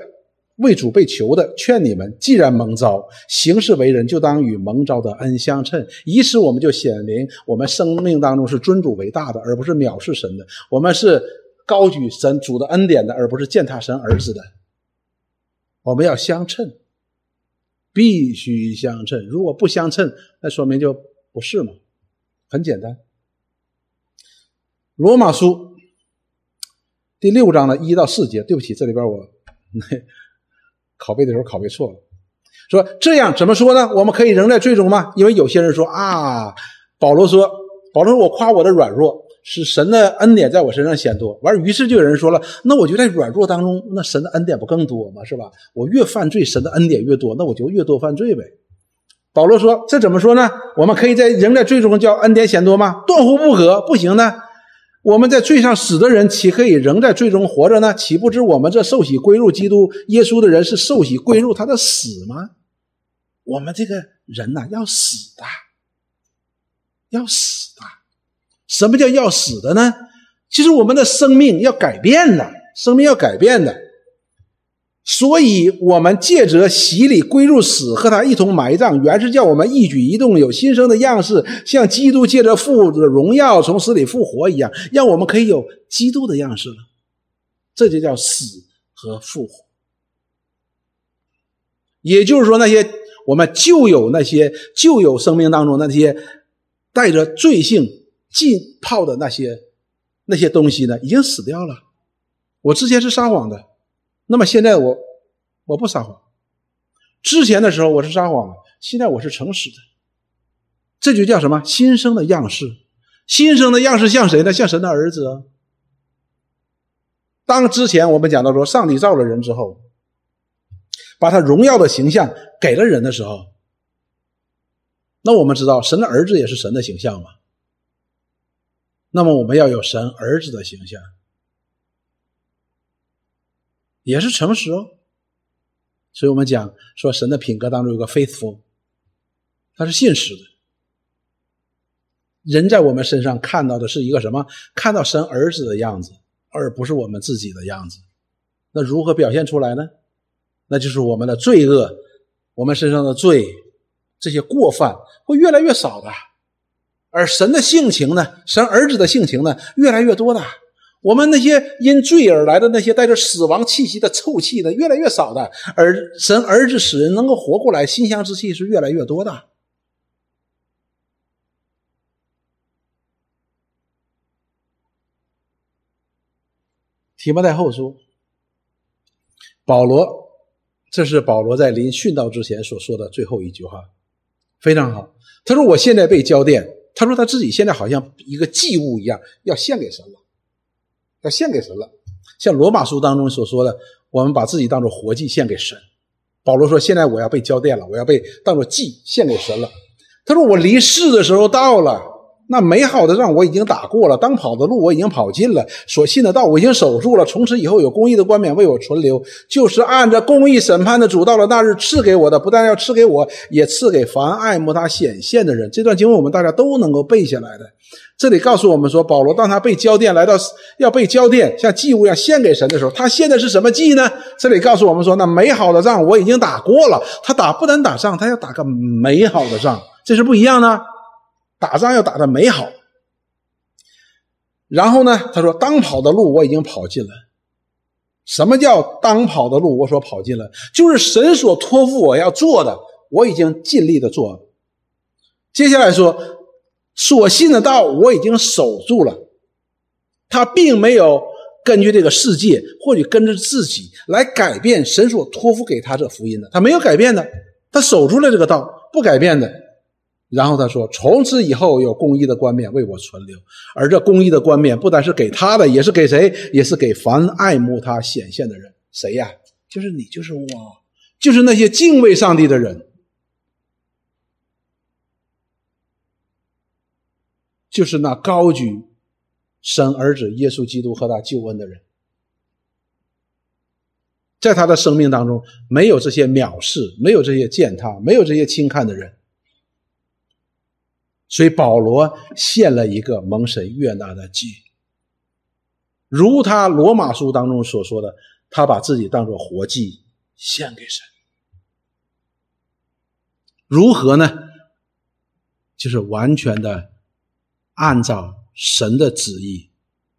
为主被求的，劝你们，既然蒙召，行事为人，就当与蒙召的恩相称。以此，我们就显明我们生命当中是尊主为大的，而不是藐视神的；我们是高举神主的恩典的，而不是践踏神儿子的。我们要相称，必须相称。如果不相称，那说明就不是嘛。很简单。”罗马书第六章的一到四节，对不起，这里边我 拷贝的时候拷贝错了。说这样怎么说呢？我们可以仍在罪中吗？因为有些人说啊，保罗说，保罗说我夸我的软弱，使神的恩典在我身上显多。完，于是就有人说了，那我就在软弱当中，那神的恩典不更多吗？是吧？我越犯罪，神的恩典越多，那我就越多犯罪呗。保罗说，这怎么说呢？我们可以在仍在罪中叫恩典显多吗？断乎不可，不行呢。我们在罪上死的人，岂可以仍在罪中活着呢？岂不知我们这受洗归入基督耶稣的人，是受洗归入他的死吗？我们这个人呐，要死的，要死的。什么叫要死的呢？其实我们的生命要改变的，生命要改变的。所以，我们借着洗礼归入死，和他一同埋葬，原是叫我们一举一动有新生的样式，像基督借着父的荣耀从死里复活一样，让我们可以有基督的样式了。这就叫死和复活。也就是说，那些我们旧有那些旧有生命当中那些带着罪性浸泡的那些那些东西呢，已经死掉了。我之前是撒谎的。那么现在我我不撒谎，之前的时候我是撒谎的，现在我是诚实的，这就叫什么？新生的样式，新生的样式像谁呢？像神的儿子。当之前我们讲到说，上帝造了人之后，把他荣耀的形象给了人的时候，那我们知道神的儿子也是神的形象嘛。那么我们要有神儿子的形象。也是诚实哦，所以我们讲说神的品格当中有个 faithful，他是信实的。人在我们身上看到的是一个什么？看到神儿子的样子，而不是我们自己的样子。那如何表现出来呢？那就是我们的罪恶，我们身上的罪，这些过犯会越来越少的，而神的性情呢？神儿子的性情呢？越来越多的。我们那些因罪而来的那些带着死亡气息的臭气呢，越来越少的；而神儿子使人能够活过来，馨香之气是越来越多的。提摩太后书，保罗，这是保罗在临殉道之前所说的最后一句话，非常好。他说：“我现在被浇奠。”他说他自己现在好像一个祭物一样，要献给神了。要献给神了，像罗马书当中所说的，我们把自己当做活祭献给神。保罗说：“现在我要被交奠了，我要被当做祭献给神了。”他说：“我离世的时候到了，那美好的仗我已经打过了，当跑的路我已经跑尽了，所信的道我已经守住了。从此以后有公义的冠冕为我存留，就是按着公义审判的主到了那日赐给我的，不但要赐给我，也赐给凡爱慕他显现的人。”这段经文我们大家都能够背下来的。这里告诉我们说，保罗当他被交奠来到要被交奠，像祭物一样献给神的时候，他献的是什么祭呢？这里告诉我们说，那美好的仗我已经打过了。他打不能打仗，他要打个美好的仗，这是不一样的。打仗要打的美好。然后呢，他说：“当跑的路我已经跑尽了。”什么叫当跑的路？我所跑尽了，就是神所托付我要做的，我已经尽力的做了。接下来说。所信的道我已经守住了，他并没有根据这个世界或者跟着自己来改变神所托付给他这福音的，他没有改变的，他守住了这个道，不改变的。然后他说：“从此以后有公义的冠冕为我存留，而这公义的冠冕不单是给他的，也是给谁？也是给凡爱慕他显现的人。谁呀？就是你，就是我，就是那些敬畏上帝的人。”就是那高举神儿子耶稣基督和他救恩的人，在他的生命当中没有这些藐视，没有这些践踏，没有这些轻看的人，所以保罗献了一个蒙神悦纳的祭，如他罗马书当中所说的，他把自己当做活祭献给神。如何呢？就是完全的。按照神的旨意，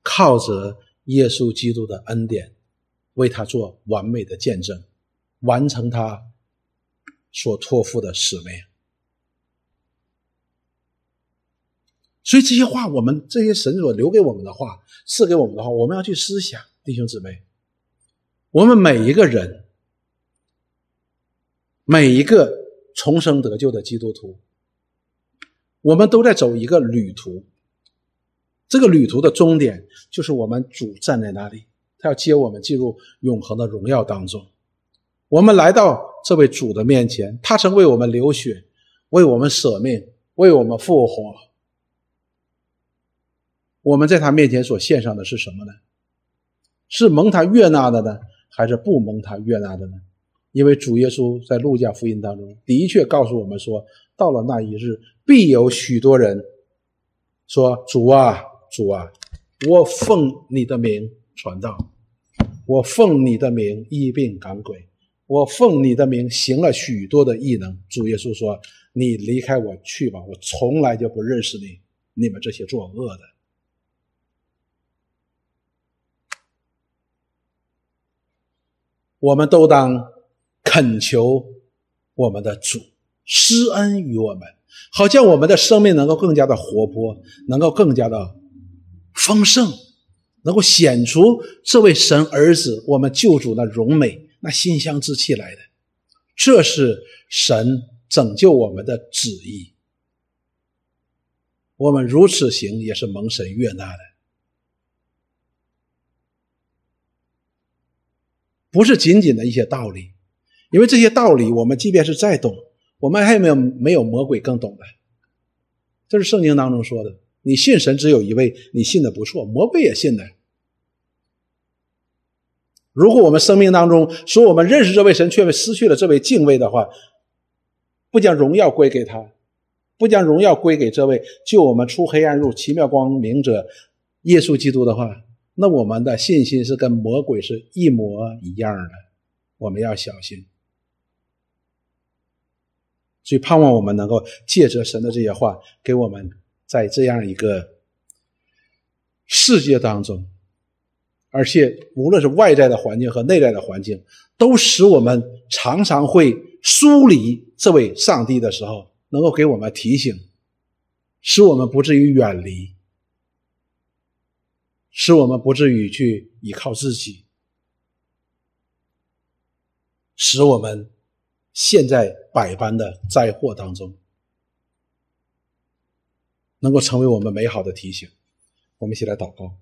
靠着耶稣基督的恩典，为他做完美的见证，完成他所托付的使命。所以这些话，我们这些神所留给我们的话，赐给我们的话，我们要去思想，弟兄姊妹，我们每一个人每一个重生得救的基督徒，我们都在走一个旅途。这个旅途的终点就是我们主站在那里，他要接我们进入永恒的荣耀当中。我们来到这位主的面前，他曾为我们流血，为我们舍命，为我们复活。我们在他面前所献上的是什么呢？是蒙他悦纳的呢，还是不蒙他悦纳的呢？因为主耶稣在路加福音当中的确告诉我们说，到了那一日，必有许多人说：“主啊，主啊，我奉你的名传道，我奉你的名医病赶鬼，我奉你的名行了许多的异能。”主耶稣说：“你离开我去吧，我从来就不认识你，你们这些作恶的。”我们都当。恳求我们的主施恩于我们，好叫我们的生命能够更加的活泼，能够更加的丰盛，能够显出这位神儿子我们救主的荣美，那馨香之气来的。这是神拯救我们的旨意。我们如此行，也是蒙神悦纳的，不是仅仅的一些道理。因为这些道理，我们即便是再懂，我们还没有没有魔鬼更懂的？这是圣经当中说的。你信神只有一位，你信的不错，魔鬼也信的。如果我们生命当中说我们认识这位神，却失去了这位敬畏的话，不将荣耀归给他，不将荣耀归给这位救我们出黑暗入奇妙光明者耶稣基督的话，那我们的信心是跟魔鬼是一模一样的。我们要小心。所以，盼望我们能够借着神的这些话，给我们在这样一个世界当中，而且无论是外在的环境和内在的环境，都使我们常常会疏离这位上帝的时候，能够给我们提醒，使我们不至于远离，使我们不至于去依靠自己，使我们。陷在百般的灾祸当中，能够成为我们美好的提醒。我们一起来祷告，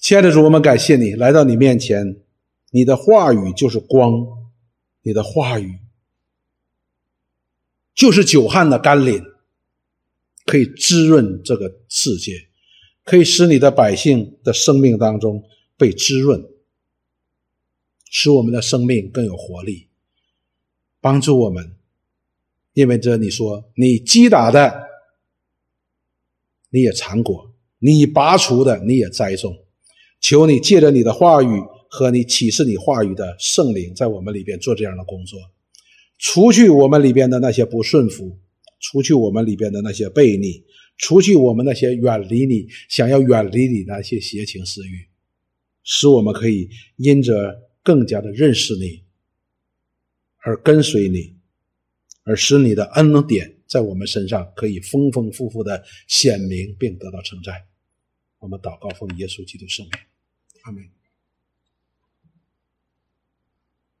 亲爱的主，我们感谢你来到你面前，你的话语就是光，你的话语就是久旱的甘霖，可以滋润这个世界，可以使你的百姓的生命当中被滋润，使我们的生命更有活力。帮助我们，因为这你说你击打的，你也尝果；你拔除的，你也栽种。求你借着你的话语和你启示你话语的圣灵，在我们里边做这样的工作，除去我们里边的那些不顺服，除去我们里边的那些悖逆，除去我们那些远离你、想要远离你那些邪情私欲，使我们可以因着更加的认识你。而跟随你，而使你的恩典在我们身上可以丰丰富富的显明并得到称赞。我们祷告奉耶稣基督圣名，阿门。